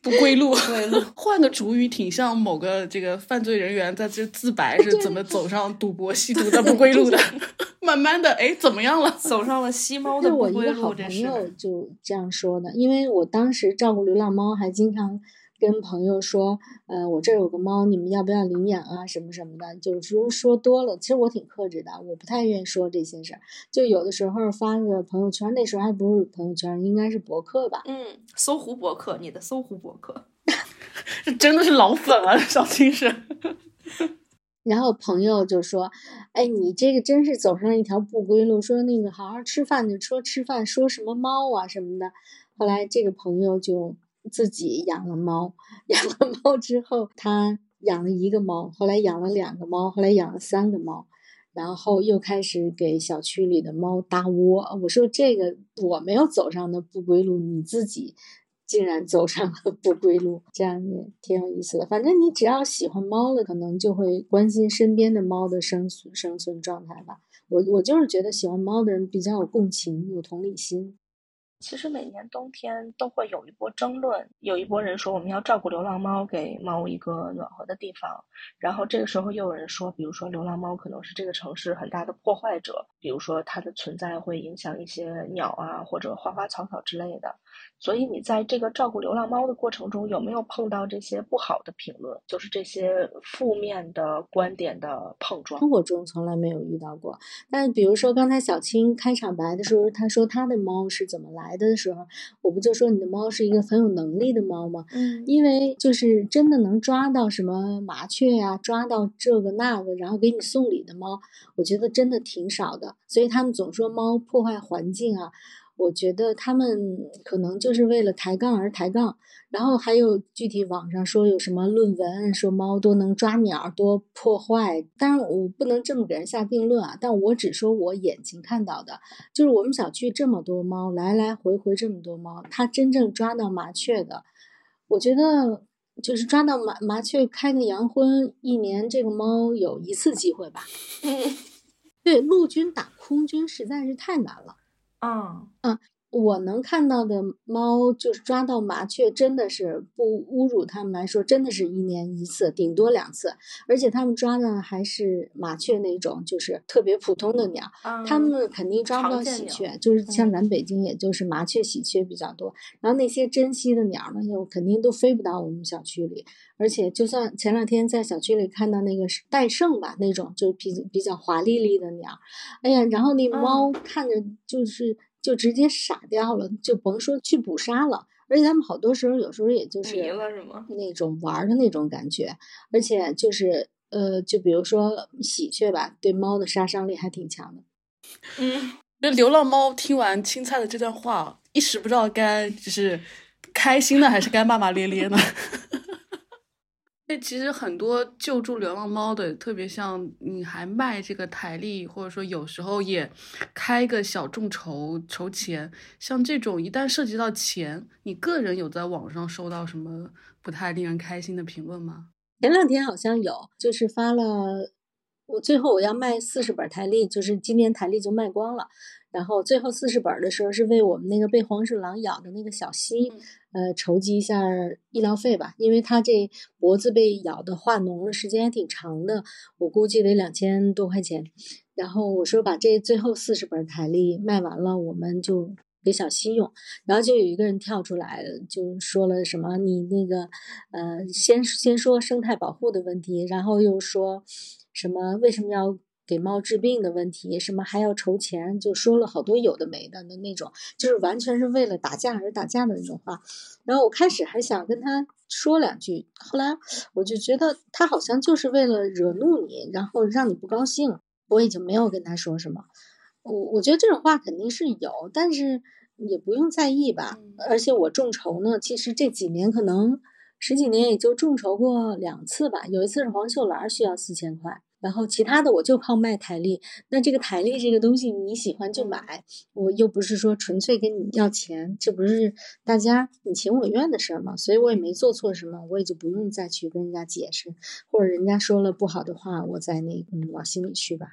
不归路，换个主语挺像某个这个犯罪人员在这自白是怎么走上赌博吸毒的不归路的。慢慢的，哎，怎么样了？走上了吸猫的不归路。我一个好朋友就这样说的，因为我当时照顾流浪猫，还经常。跟朋友说，呃，我这儿有个猫，你们要不要领养啊？什么什么的，就是说说多了。其实我挺克制的，我不太愿意说这些事儿。就有的时候发个朋友圈，那时候还不是朋友圈，应该是博客吧？嗯，搜狐博客，你的搜狐博客，这真的是老粉啊，小青是。然后朋友就说：“哎，你这个真是走上一条不归路。说那个好好吃饭就说吃饭，说什么猫啊什么的。”后来这个朋友就。自己养了猫，养了猫之后，他养了一个猫，后来养了两个猫，后来养了三个猫，然后又开始给小区里的猫搭窝。我说这个我没有走上的不归路，你自己竟然走上了不归路，这样也挺有意思的。反正你只要喜欢猫了，可能就会关心身边的猫的生存生存状态吧。我我就是觉得喜欢猫的人比较有共情，有同理心。其实每年冬天都会有一波争论，有一波人说我们要照顾流浪猫，给猫一个暖和的地方。然后这个时候又有人说，比如说流浪猫可能是这个城市很大的破坏者，比如说它的存在会影响一些鸟啊或者花花草草之类的。所以你在这个照顾流浪猫的过程中，有没有碰到这些不好的评论？就是这些负面的观点的碰撞？生活中从来没有遇到过。但比如说刚才小青开场白的时候，她说她的猫是怎么来的的时候，我不就说你的猫是一个很有能力的猫吗？嗯，因为就是真的能抓到什么麻雀呀，抓到这个那个，然后给你送礼的猫，我觉得真的挺少的。所以他们总说猫破坏环境啊。我觉得他们可能就是为了抬杠而抬杠，然后还有具体网上说有什么论文说猫多能抓鸟多破坏，当然我不能这么给人下定论啊，但我只说我眼睛看到的，就是我们小区这么多猫，来来回回这么多猫，它真正抓到麻雀的，我觉得就是抓到麻麻雀开个洋荤，一年这个猫有一次机会吧。对，陆军打空军实在是太难了。嗯。嗯，我能看到的猫就是抓到麻雀，真的是不侮辱它们来说，真的是一年一次，顶多两次。而且它们抓的还是麻雀那种，就是特别普通的鸟。他们肯定抓不到喜鹊，就是像咱北京，也就是麻雀、喜鹊比较多。然后那些珍稀的鸟呢，又肯定都飞不到我们小区里。而且，就算前两天在小区里看到那个戴胜吧，那种就比比较华丽丽的鸟，哎呀，然后那猫看着就是就直接傻掉了，就甭说去捕杀了。而且他们好多时候，有时候也就是那种玩的那种感觉。而且就是呃，就比如说喜鹊吧，对猫的杀伤力还挺强的。嗯，那流浪猫听完青菜的这段话，一时不知道该就是开心呢还是该骂骂咧咧呢。其实很多救助流浪猫的，特别像你还卖这个台历，或者说有时候也开个小众筹筹钱，像这种一旦涉及到钱，你个人有在网上收到什么不太令人开心的评论吗？前两天好像有，就是发了我最后我要卖四十本台历，就是今年台历就卖光了。然后最后四十本的时候是为我们那个被黄鼠狼咬的那个小溪，呃，筹集一下医疗费吧，因为他这脖子被咬的化脓了，时间还挺长的，我估计得两千多块钱。然后我说把这最后四十本台历卖完了，我们就给小溪用。然后就有一个人跳出来，就说了什么你那个，呃，先先说生态保护的问题，然后又说什么为什么要。给猫治病的问题，什么还要筹钱，就说了好多有的没的的那种，就是完全是为了打架而打架的那种话。然后我开始还想跟他说两句，后来我就觉得他好像就是为了惹怒你，然后让你不高兴，我已经没有跟他说什么。我我觉得这种话肯定是有，但是也不用在意吧。而且我众筹呢，其实这几年可能十几年也就众筹过两次吧，有一次是黄秀兰需要四千块。然后其他的我就靠卖台历，那这个台历这个东西你喜欢就买，我又不是说纯粹跟你要钱，这不是大家你情我愿的事儿嘛，所以我也没做错什么，我也就不用再去跟人家解释，或者人家说了不好的话，我再那嗯往心里去吧。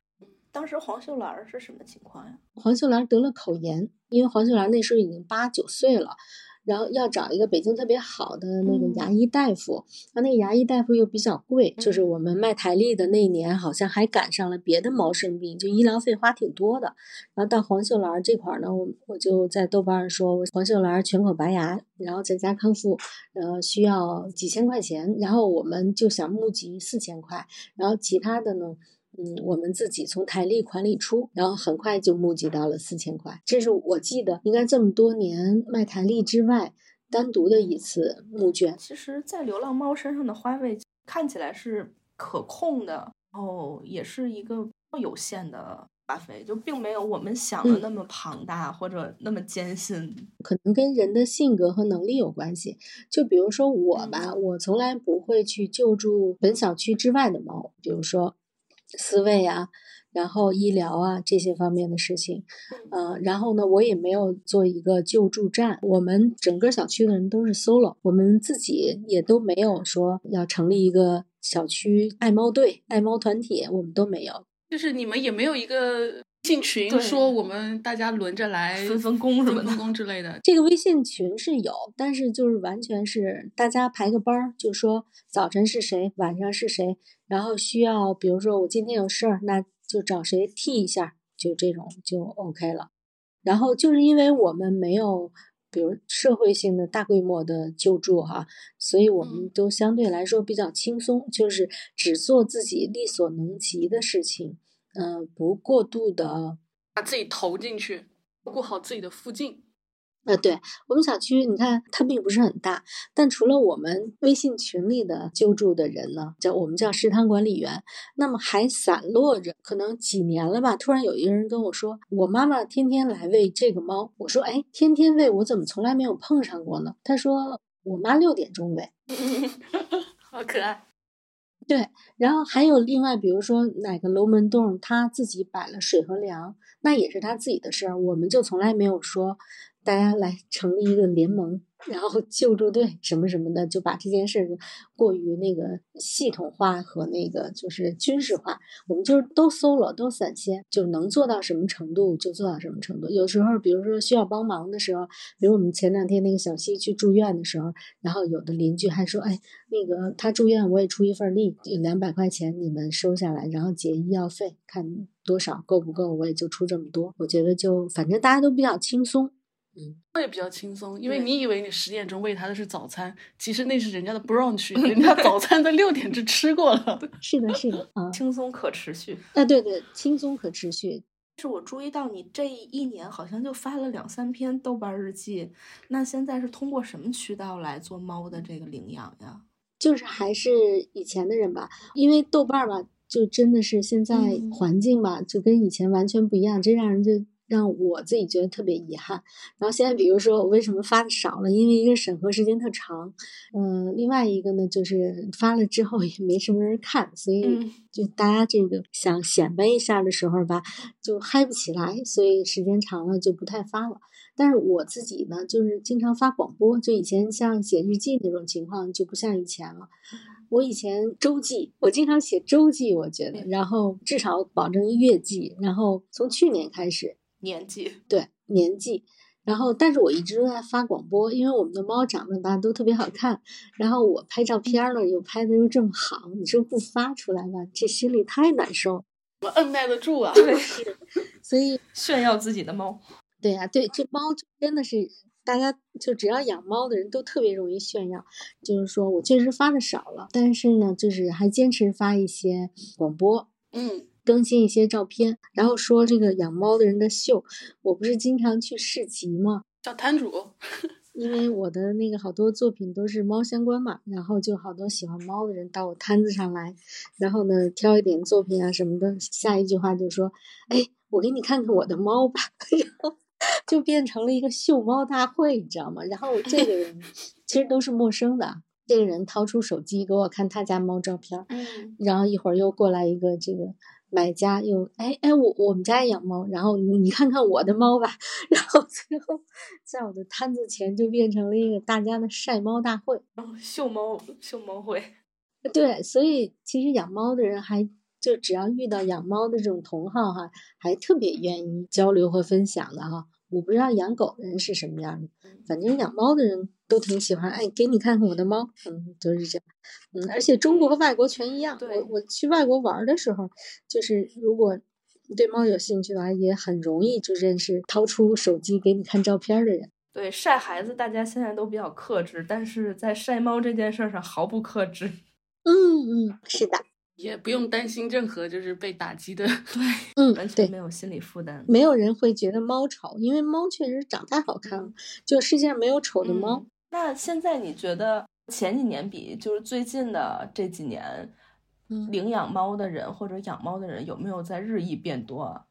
当时黄秀兰是什么情况呀？黄秀兰得了口炎，因为黄秀兰那时候已经八九岁了。然后要找一个北京特别好的那个牙医大夫，他那个牙医大夫又比较贵，就是我们卖台历的那一年，好像还赶上了别的猫生病，就医疗费花挺多的。然后到黄秀兰这块呢，我我就在豆瓣上说，我黄秀兰全口拔牙，然后在家康复，呃，需要几千块钱，然后我们就想募集四千块，然后其他的呢。嗯，我们自己从台历款里出，然后很快就募集到了四千块。这是我记得应该这么多年卖台历之外单独的一次募捐。其实，在流浪猫身上的花费看起来是可控的，然后也是一个有限的花费，就并没有我们想的那么庞大或者那么艰辛。可能跟人的性格和能力有关系。就比如说我吧，我从来不会去救助本小区之外的猫，比如说。饲喂啊，然后医疗啊这些方面的事情，呃，然后呢，我也没有做一个救助站。我们整个小区的人都是 solo，我们自己也都没有说要成立一个小区爱猫队、爱猫团体，我们都没有。就是你们也没有一个微信群，说我们大家轮着来分分工什么的分工之类的。这个微信群是有，但是就是完全是大家排个班儿，就说早晨是谁，晚上是谁。然后需要，比如说我今天有事儿，那就找谁替一下，就这种就 OK 了。然后就是因为我们没有，比如社会性的大规模的救助哈，所以我们都相对来说比较轻松，就是只做自己力所能及的事情，嗯，不过度的把自己投进去，照顾好自己的附近。呃，对我们小区，你看它并不是很大，但除了我们微信群里的救助的人呢，叫我们叫食堂管理员，那么还散落着，可能几年了吧。突然有一个人跟我说，我妈妈天天来喂这个猫。我说，哎，天天喂，我怎么从来没有碰上过呢？他说，我妈六点钟喂，好可爱。对，然后还有另外，比如说哪个楼门洞他自己摆了水和粮，那也是他自己的事儿，我们就从来没有说。大家来成立一个联盟，然后救助队什么什么的，就把这件事过于那个系统化和那个就是军事化。我们就是都 solo，都散先，就能做到什么程度就做到什么程度。有时候，比如说需要帮忙的时候，比如我们前两天那个小西去住院的时候，然后有的邻居还说：“哎，那个他住院，我也出一份力，有两百块钱你们收下来，然后结医药费，看多少够不够，我也就出这么多。”我觉得就反正大家都比较轻松。嗯，那也比较轻松，因为你以为你十点钟喂它的是早餐，其实那是人家的 brunch，人家早餐在六点就吃过了。是的，是的，啊，轻松可持续。啊，对对，轻松可持续。是我注意到你这一年好像就发了两三篇豆瓣日记，那现在是通过什么渠道来做猫的这个领养呀？就是还是以前的人吧，因为豆瓣吧，就真的是现在环境吧，就跟以前完全不一样，这让人就。让我自己觉得特别遗憾。然后现在，比如说我为什么发的少了？因为一个审核时间特长，嗯，另外一个呢就是发了之后也没什么人看，所以就大家这个想显摆一下的时候吧，就嗨不起来，所以时间长了就不太发了。但是我自己呢，就是经常发广播，就以前像写日记那种情况就不像以前了。我以前周记，我经常写周记，我觉得，然后至少保证月记，然后从去年开始年纪，对年纪，然后但是我一直都在发广播，因为我们的猫长得吧都特别好看，然后我拍照片了又拍的又这么好，你说不发出来吧，这心里太难受，我摁耐得住啊？对，所以 炫耀自己的猫，对呀，对，这猫真的是。大家就只要养猫的人都特别容易炫耀，就是说我确实发的少了，但是呢，就是还坚持发一些广播，嗯，更新一些照片，然后说这个养猫的人的秀，我不是经常去市集吗？叫摊主，因为我的那个好多作品都是猫相关嘛，然后就好多喜欢猫的人到我摊子上来，然后呢挑一点作品啊什么的，下一句话就说，哎，我给你看看我的猫吧，然后。就变成了一个秀猫大会，你知道吗？然后这个人 其实都是陌生的，这个人掏出手机给我看他家猫照片，嗯，然后一会儿又过来一个这个买家，又哎哎，我我们家也养猫，然后你你看看我的猫吧，然后最后在我的摊子前就变成了一个大家的晒猫大会，然后秀猫秀猫会，对，所以其实养猫的人还。就只要遇到养猫的这种同好哈，还特别愿意交流和分享的哈。我不知道养狗的人是什么样的，反正养猫的人都挺喜欢。哎，给你看看我的猫，嗯，就是这样。嗯，而且中国和外国全一样。我我去外国玩的时候，就是如果对猫有兴趣的话，也很容易就认识掏出手机给你看照片的人。对，晒孩子大家现在都比较克制，但是在晒猫这件事上毫不克制。嗯嗯，是的。也不用担心任何就是被打击的，对，嗯，完全没有心理负担，没有人会觉得猫丑，因为猫确实长太好看了，就世界上没有丑的猫。那现在你觉得前几年比就是最近的这几年，领养猫的人或者养猫的人有没有在日益变多啊？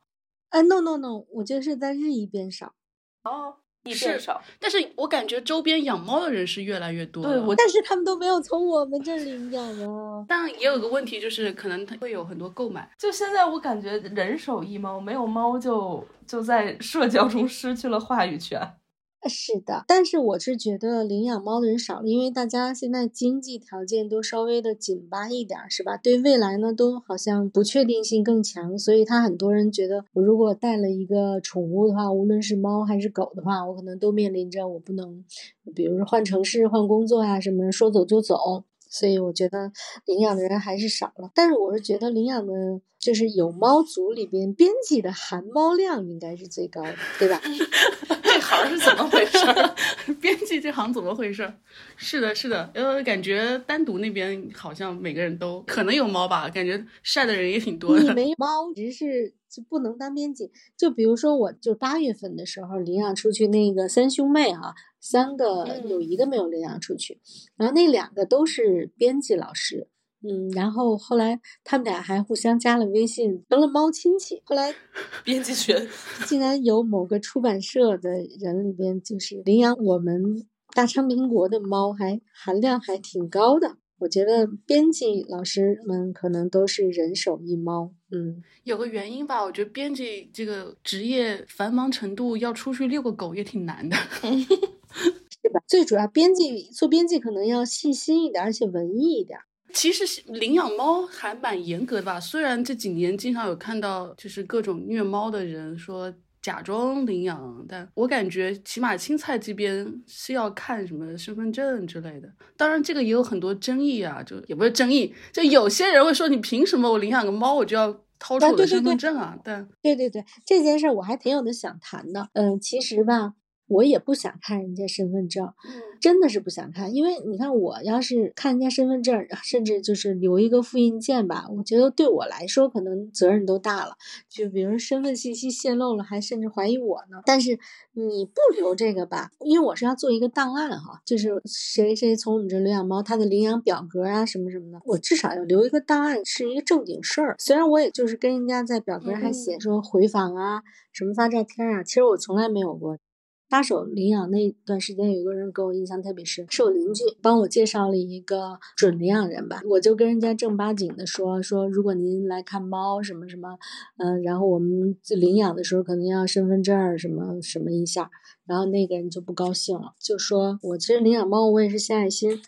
哎，no no no，我觉得是在日益变少。哦。是少，但是我感觉周边养猫的人是越来越多。对，我但是他们都没有从我们这里养啊。但也有个问题，就是可能他会有很多购买。就现在我感觉人手一猫，没有猫就就在社交中失去了话语权。是的，但是我是觉得领养猫的人少了，因为大家现在经济条件都稍微的紧巴一点，是吧？对未来呢，都好像不确定性更强，所以他很多人觉得，我如果带了一个宠物的话，无论是猫还是狗的话，我可能都面临着我不能，比如说换城市、换工作啊什么，说走就走。所以我觉得领养的人还是少了，但是我是觉得领养的，就是有猫族里边编辑的含猫量应该是最高的，对吧？这行是怎么回事？编辑这行怎么回事？是的，是的，呃，感觉单独那边好像每个人都可能有猫吧，感觉晒的人也挺多的。你没猫，只是就不能当编辑。就比如说，我就八月份的时候领养出去那个三兄妹啊。三个有一个没有领养出去，然后那两个都是编辑老师，嗯，然后后来他们俩还互相加了微信，成了猫亲戚。后来 编辑群 竟然有某个出版社的人里边就是领养我们大昌民国的猫，还含量还挺高的。我觉得编辑老师们可能都是人手一猫，嗯，有个原因吧。我觉得编辑这个职业繁忙程度，要出去遛个狗也挺难的。是吧？最主要，编辑做编辑可能要细心一点，而且文艺一点。其实领养猫还蛮严格的吧？虽然这几年经常有看到，就是各种虐猫的人说假装领养，但我感觉起码青菜这边是要看什么身份证之类的。当然，这个也有很多争议啊，就也不是争议，就有些人会说，你凭什么我领养个猫我就要掏出我的身份证啊？但对对对，这件事我还挺有的想谈的。嗯，其实吧。我也不想看人家身份证，嗯真的是不想看，因为你看我要是看人家身份证，甚至就是留一个复印件吧，我觉得对我来说可能责任都大了。就比如身份信息泄露了，还甚至怀疑我呢。但是你不留这个吧，因为我是要做一个档案哈，就是谁谁从我们这领养猫，它的领养表格啊什么什么的，我至少要留一个档案，是一个正经事儿。虽然我也就是跟人家在表格上还写说回访啊，什么发照片啊，其实我从来没有过。搭手领养那段时间，有个人给我印象特别深，是我邻居帮我介绍了一个准领养人吧。我就跟人家正八经的说说，如果您来看猫什么什么，嗯、然后我们领养的时候可能要身份证儿什么什么一下，然后那个人就不高兴了，就说我其实领养猫我也是献爱心，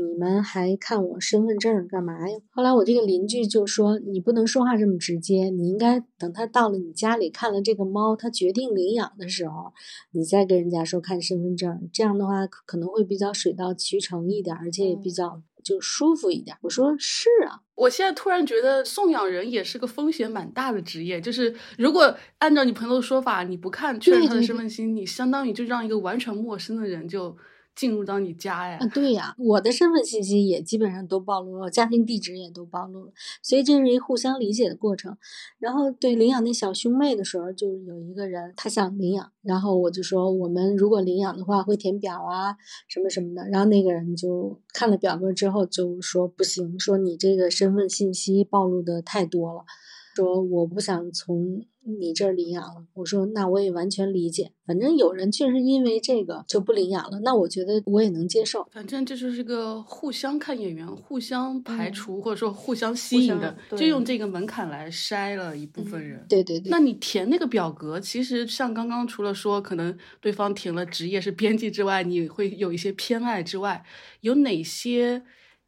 你们还看我身份证干嘛呀？后来我这个邻居就说，你不能说话这么直接，你应该等他到了你家里看了这个猫，他决定领养的时候，你再跟人家说看身份证，这样的话可可能会比较水到渠成一点，而且也比较就舒服一点。我说是啊，我现在突然觉得送养人也是个风险蛮大的职业，就是如果按照你朋友的说法，你不看确认他的身份信，你相当于就让一个完全陌生的人就进入到你家哎啊，。对呀，我的身份信息也基本上都暴露了，家庭地址也都暴露了，所以这是一互相理解的过程。然后对领养那小兄妹的时候，就有一个人他想领养，然后我就说我们如果领养的话会填表啊什么什么的，然后那个人就看了表格之后就说不行，说你这个身份信息暴露的太多了。说我不想从你这儿领养了，我说那我也完全理解，反正有人确实因为这个就不领养了，那我觉得我也能接受。反正这就是个互相看眼缘、互相排嗯除、或者说互相吸引的，就用这个门槛来筛了一部分嗯人。对对对，那你填那个表格，其实像刚刚除了说可能对方填了职业是编辑之外，你会有一些偏爱之外，有哪些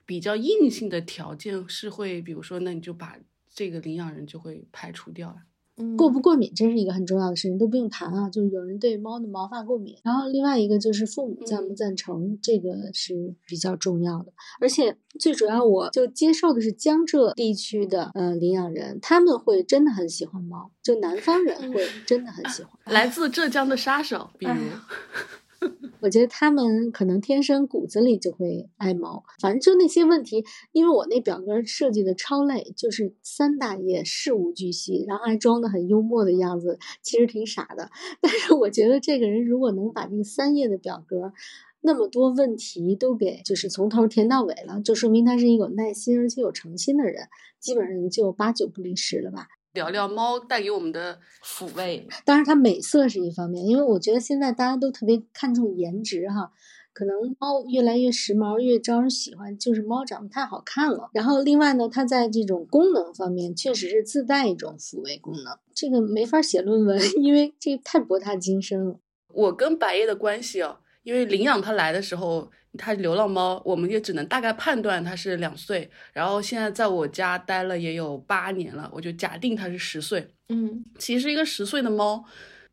比较硬性的条件是会，比如说，那你就把这个领养人就会排除掉了。嗯过不过敏，这是一个很重要的事情，都不用谈啊。就是有人对猫的毛发过敏，然后另外一个就是父母赞不嗯赞成，这个是比较重要的。而且最主要，我就接受的是江浙地区的呃领养人，他们会真的很喜欢猫，就南方人会真的很喜欢。来自浙江的杀手，比如，我觉得他们可能天生骨子里就会爱猫，反正就那些问题，因为我那表格设计的超累，就是三大页事无巨细，然后还装的很幽默的样子，其实挺傻的。但是我觉得这个人如果能把这三页的表格，那么多问题都给就是从头填到尾了，就说明他是一个有耐心而且有诚心的人，基本上就八九不离十了吧。聊聊猫带给我们的抚慰，当然，它美色是一方面，因为我觉得现在大家都特别看重颜值哈，可能猫越来越时髦，越招人喜欢，就是猫长得太好看了。然后另外呢，它在这种功能方面确实是自带一种抚慰功能，这个没法写论文，因为这太博大精深了。我跟白夜的关系哦，因为领养它来的时候，它流浪猫，我们也只能大概判断它是两岁，然后现在在我家待了也有八年了，我就假定它是十岁。嗯其实一个十岁的猫，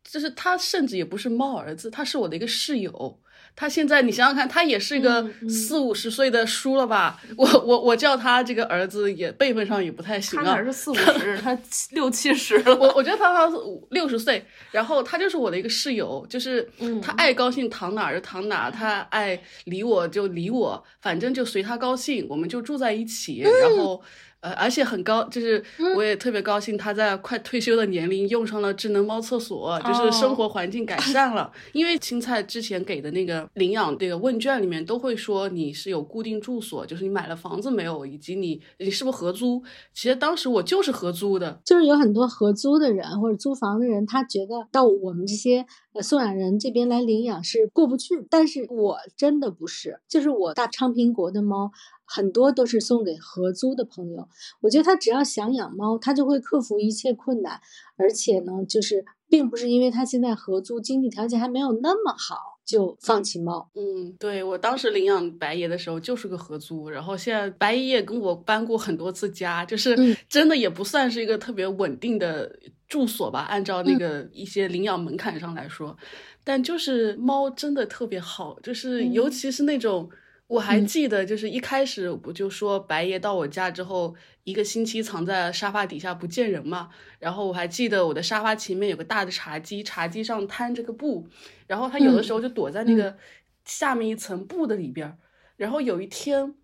就是它甚至也不是猫儿子，它是我的一个室友。他现在你想想看，他也是一个四五十岁的叔了吧？我我我叫他这个儿子也辈分上也不太行啊。他哪是四五十，他六七十了。我我觉得他好像是五六十岁，然后他就是我的一个室友，就是嗯他爱高兴躺哪儿就躺哪儿，他爱理我就理我，反正就随他高兴，我们就住在一起，然后。呃，而且很高，就是我也特别高兴，他在快退休的年龄用上了智能猫厕所，就是生活环境改善了。因为青菜之前给的那个领养这个问卷里面都会说你是有固定住所，就是你买了房子没有，以及你你是不是合租。其实当时我就是合租的，就是有很多合租的人或者租房的人，他觉得到我们这些呃送养人这边来领养是过不去，但是我真的不是，就是我大昌平国的猫很多都是送给合租的朋友，我觉得他只要想养猫，他就会克服一切困难，而且呢，就是并不是因为他现在合租经济条件还没有那么好就放弃猫，嗯，对我当时领养白爷的时候就是个合租，然后现在白爷也跟我搬过很多次家，就是嗯真的也不算是一个特别稳定的住所吧，按照那个一些领养门槛上来说，但就是猫真的特别好，就是嗯。尤其是那种我还记得，就是一开始不就说白爷到我家之后，一个星期藏在沙发底下不见人嘛。然后我还记得我的沙发前面有个大的茶几，茶几上摊着个布，然后他有的时候就躲在那个下面一层布的里边。然后有一天，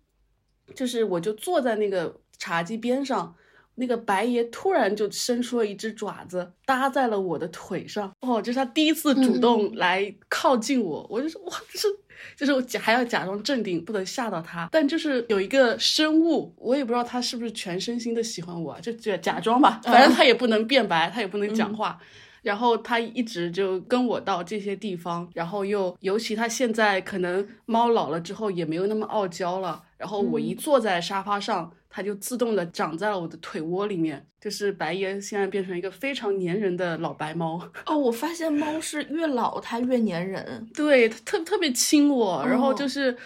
就是我就坐在那个茶几边上。那个白爷突然就伸出了一只爪子，搭在了我的腿上。哦，这是他第一次主动来靠近我，我就说哇，这是，就是我假还要假装镇定，不能吓到他。但就是有一个生物，我也不知道他是不是全身心的喜欢我，就假假装吧，反正他也不能变白，他也不能讲话。然后他一直就跟我到这些地方，然后又尤其他现在可能猫老了之后也没有那么傲娇了。然后我一坐在沙发上。它就自动的长在了我的腿窝里面，就是白爷现在变成一个非常粘人的老白猫 哦。我发现猫是越老它越粘人，对，它特特别亲我，然后就是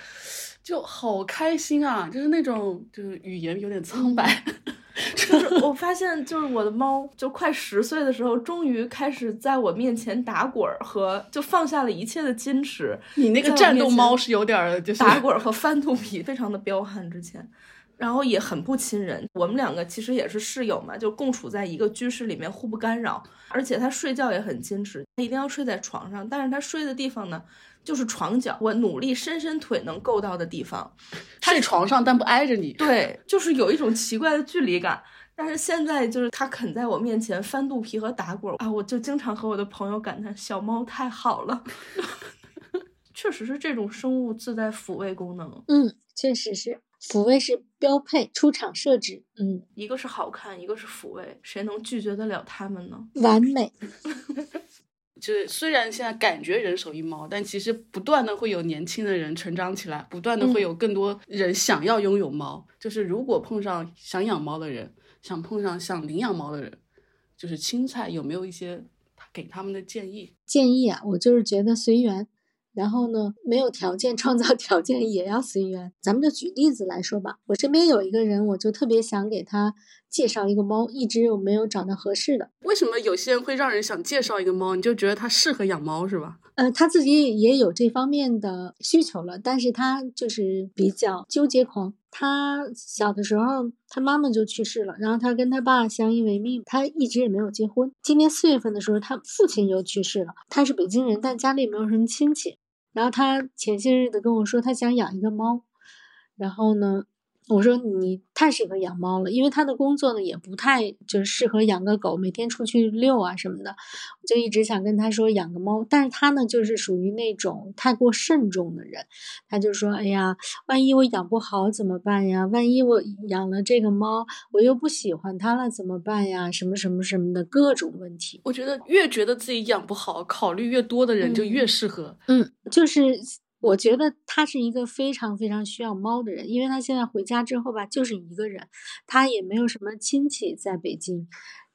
就好开心啊，就是那种就是语言有点苍白，就是我发现就是我的猫就快十岁的时候，终于开始在我面前打滚儿和就放下了一切的矜持。你那个战斗猫是有点就是打滚儿和翻肚皮，非常的彪悍。之前。然后也很不亲人，我们两个其实也是室友嘛，就共处在一个居室里面，互不干扰。而且他睡觉也很矜持，他一定要睡在床上，但是他睡的地方呢，就是床角，我努力伸伸腿能够到的地方。睡床上但不挨着你，对，就是有一种奇怪的距离感。但是现在就是他肯在我面前翻肚皮和打滚啊，我就经常和我的朋友感叹小猫太好了。确实是这种生物自带抚慰功能，嗯，确实是。抚慰是标配，出厂设置。嗯，一个是好看，一个是抚慰，谁能拒绝得了他们呢？完美。就是虽然现在感觉人手一猫，但其实不断的会有年轻的人成长起来，不断的会有更多人想要拥有猫。就是如果碰上想养猫的人，想碰上想领养猫的人，就是青菜有没有一些给他们的建议？建议啊，我就是觉得随缘。然后呢，没有条件 创造条件也要随缘。咱们就举例子来说吧，我身边有一个人，我就特别想给他介绍一个猫，一直有没有找到合适的。为什么有些人会让人想介绍一个猫？你就觉得他适合养猫是吧？呃，他自己也有这方面的需求了，但是他就是比较纠结狂。他小的时候，他妈妈就去世了，然后他跟他爸相依为命，他一直也没有结婚。今年四月份的时候，他父亲又去世了。他是北京人，但家里没有什么亲戚。然后他前些日子跟我说，他想养一个猫，然后呢。我说你太适合养猫了，因为他的工作呢也不太就是适合养个狗，每天出去遛啊什么的，我就一直想跟他说养个猫。但是他呢就是属于那种太过慎重的人，他就说：“哎呀，万一我养不好怎么办呀？万一我养了这个猫，我又不喜欢它了怎么办呀？什么什么什么的各种问题。”我觉得越觉得自己养不好，考虑越多的人就越适合。嗯，就是。我觉得他是一个非常非常需要猫的人，因为他现在回家之后吧，就是一个人，他也没有什么亲戚在北京。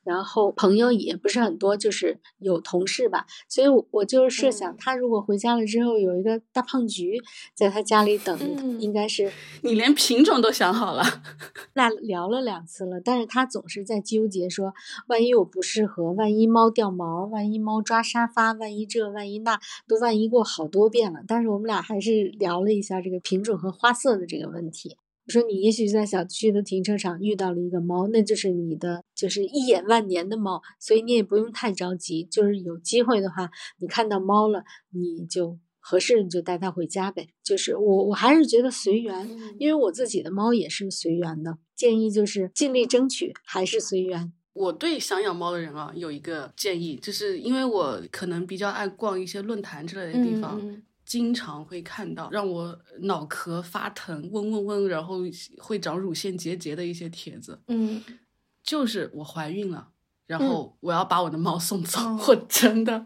然后朋友也不是很多，就是有同事吧，所以我就是设想他如果回家了之后有一个大胖橘在他家里等，应该是你连品种都想好了。那聊了两次了，但是他总是在纠结说，万一我不适合，万一猫掉毛，万一猫抓沙发，万一这万一那，都万一过好多遍了。但是我们俩还是聊了一下这个品种和花色的这个问题。我说你也许在小区的停车场遇到了一个猫，那就是你的，就是一眼万年的猫，所以你也不用太着急。就是有机会的话，你看到猫了，你就合适你就带它回家呗。就是我我还是觉得随缘，因为我自己的猫也是随缘的。建议就是尽力争取，还是随缘。我对想养猫的人啊有一个建议，就是因为我可能比较爱逛一些论坛之类的地方。经常会看到让我脑壳发疼、嗡嗡嗡，然后会长乳腺结节的一些帖子。嗯，就是我怀孕了，然后我要把我的猫送走。我真的，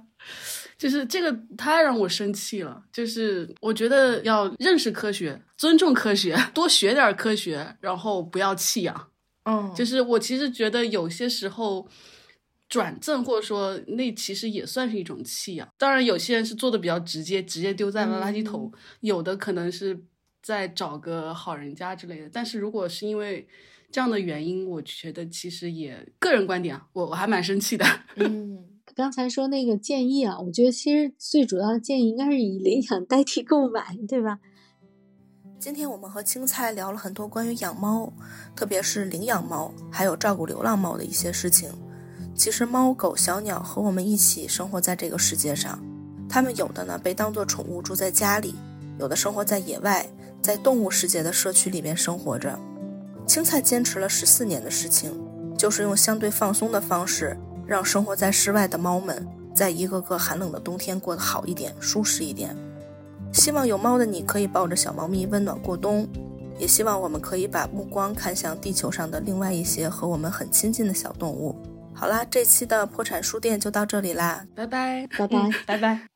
就是这个太让我生气了。就是我觉得要认识科学，尊重科学，多学点科学，然后不要弃养。嗯，就是我其实觉得有些时候。转赠或者说那其实也算是一种弃养，当然有些人是做的比较直接，直接丢在了垃圾桶，有的可能是在找个好人家之类的。但是如果是因为这样的原因，我觉得其实也个人观点啊，我我还蛮生气的。嗯，刚才说那个建议啊，我觉得其实最主要的建议应该是以领养代替购买，对吧？今天我们和青菜聊了很多关于养猫，特别是领养猫，还有照顾流浪猫的一些事情。其实猫狗小鸟和我们一起生活在这个世界上，它们有的呢被当作宠物住在家里，有的生活在野外，在动物世界的社区里面生活着。青菜坚持了十四年的事情，就是用相对放松的方式，让生活在室外的猫们，在一个个寒冷的冬天过得好一点，舒适一点。希望有猫的你可以抱着小猫咪温暖过冬，也希望我们可以把目光看向地球上的另外一些和我们很亲近的小动物。好啦，这期的破产书店就到这里啦，拜拜，拜拜，拜拜。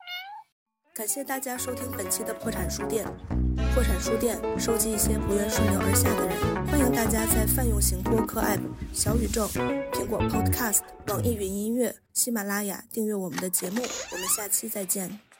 感谢大家收听本期的破产书店。破产书店收集一些不愿顺流而下的人，欢迎大家在泛用型播客 App、小宇宙、苹果 Podcast、网易云音乐、喜马拉雅订阅我们的节目。我们下期再见。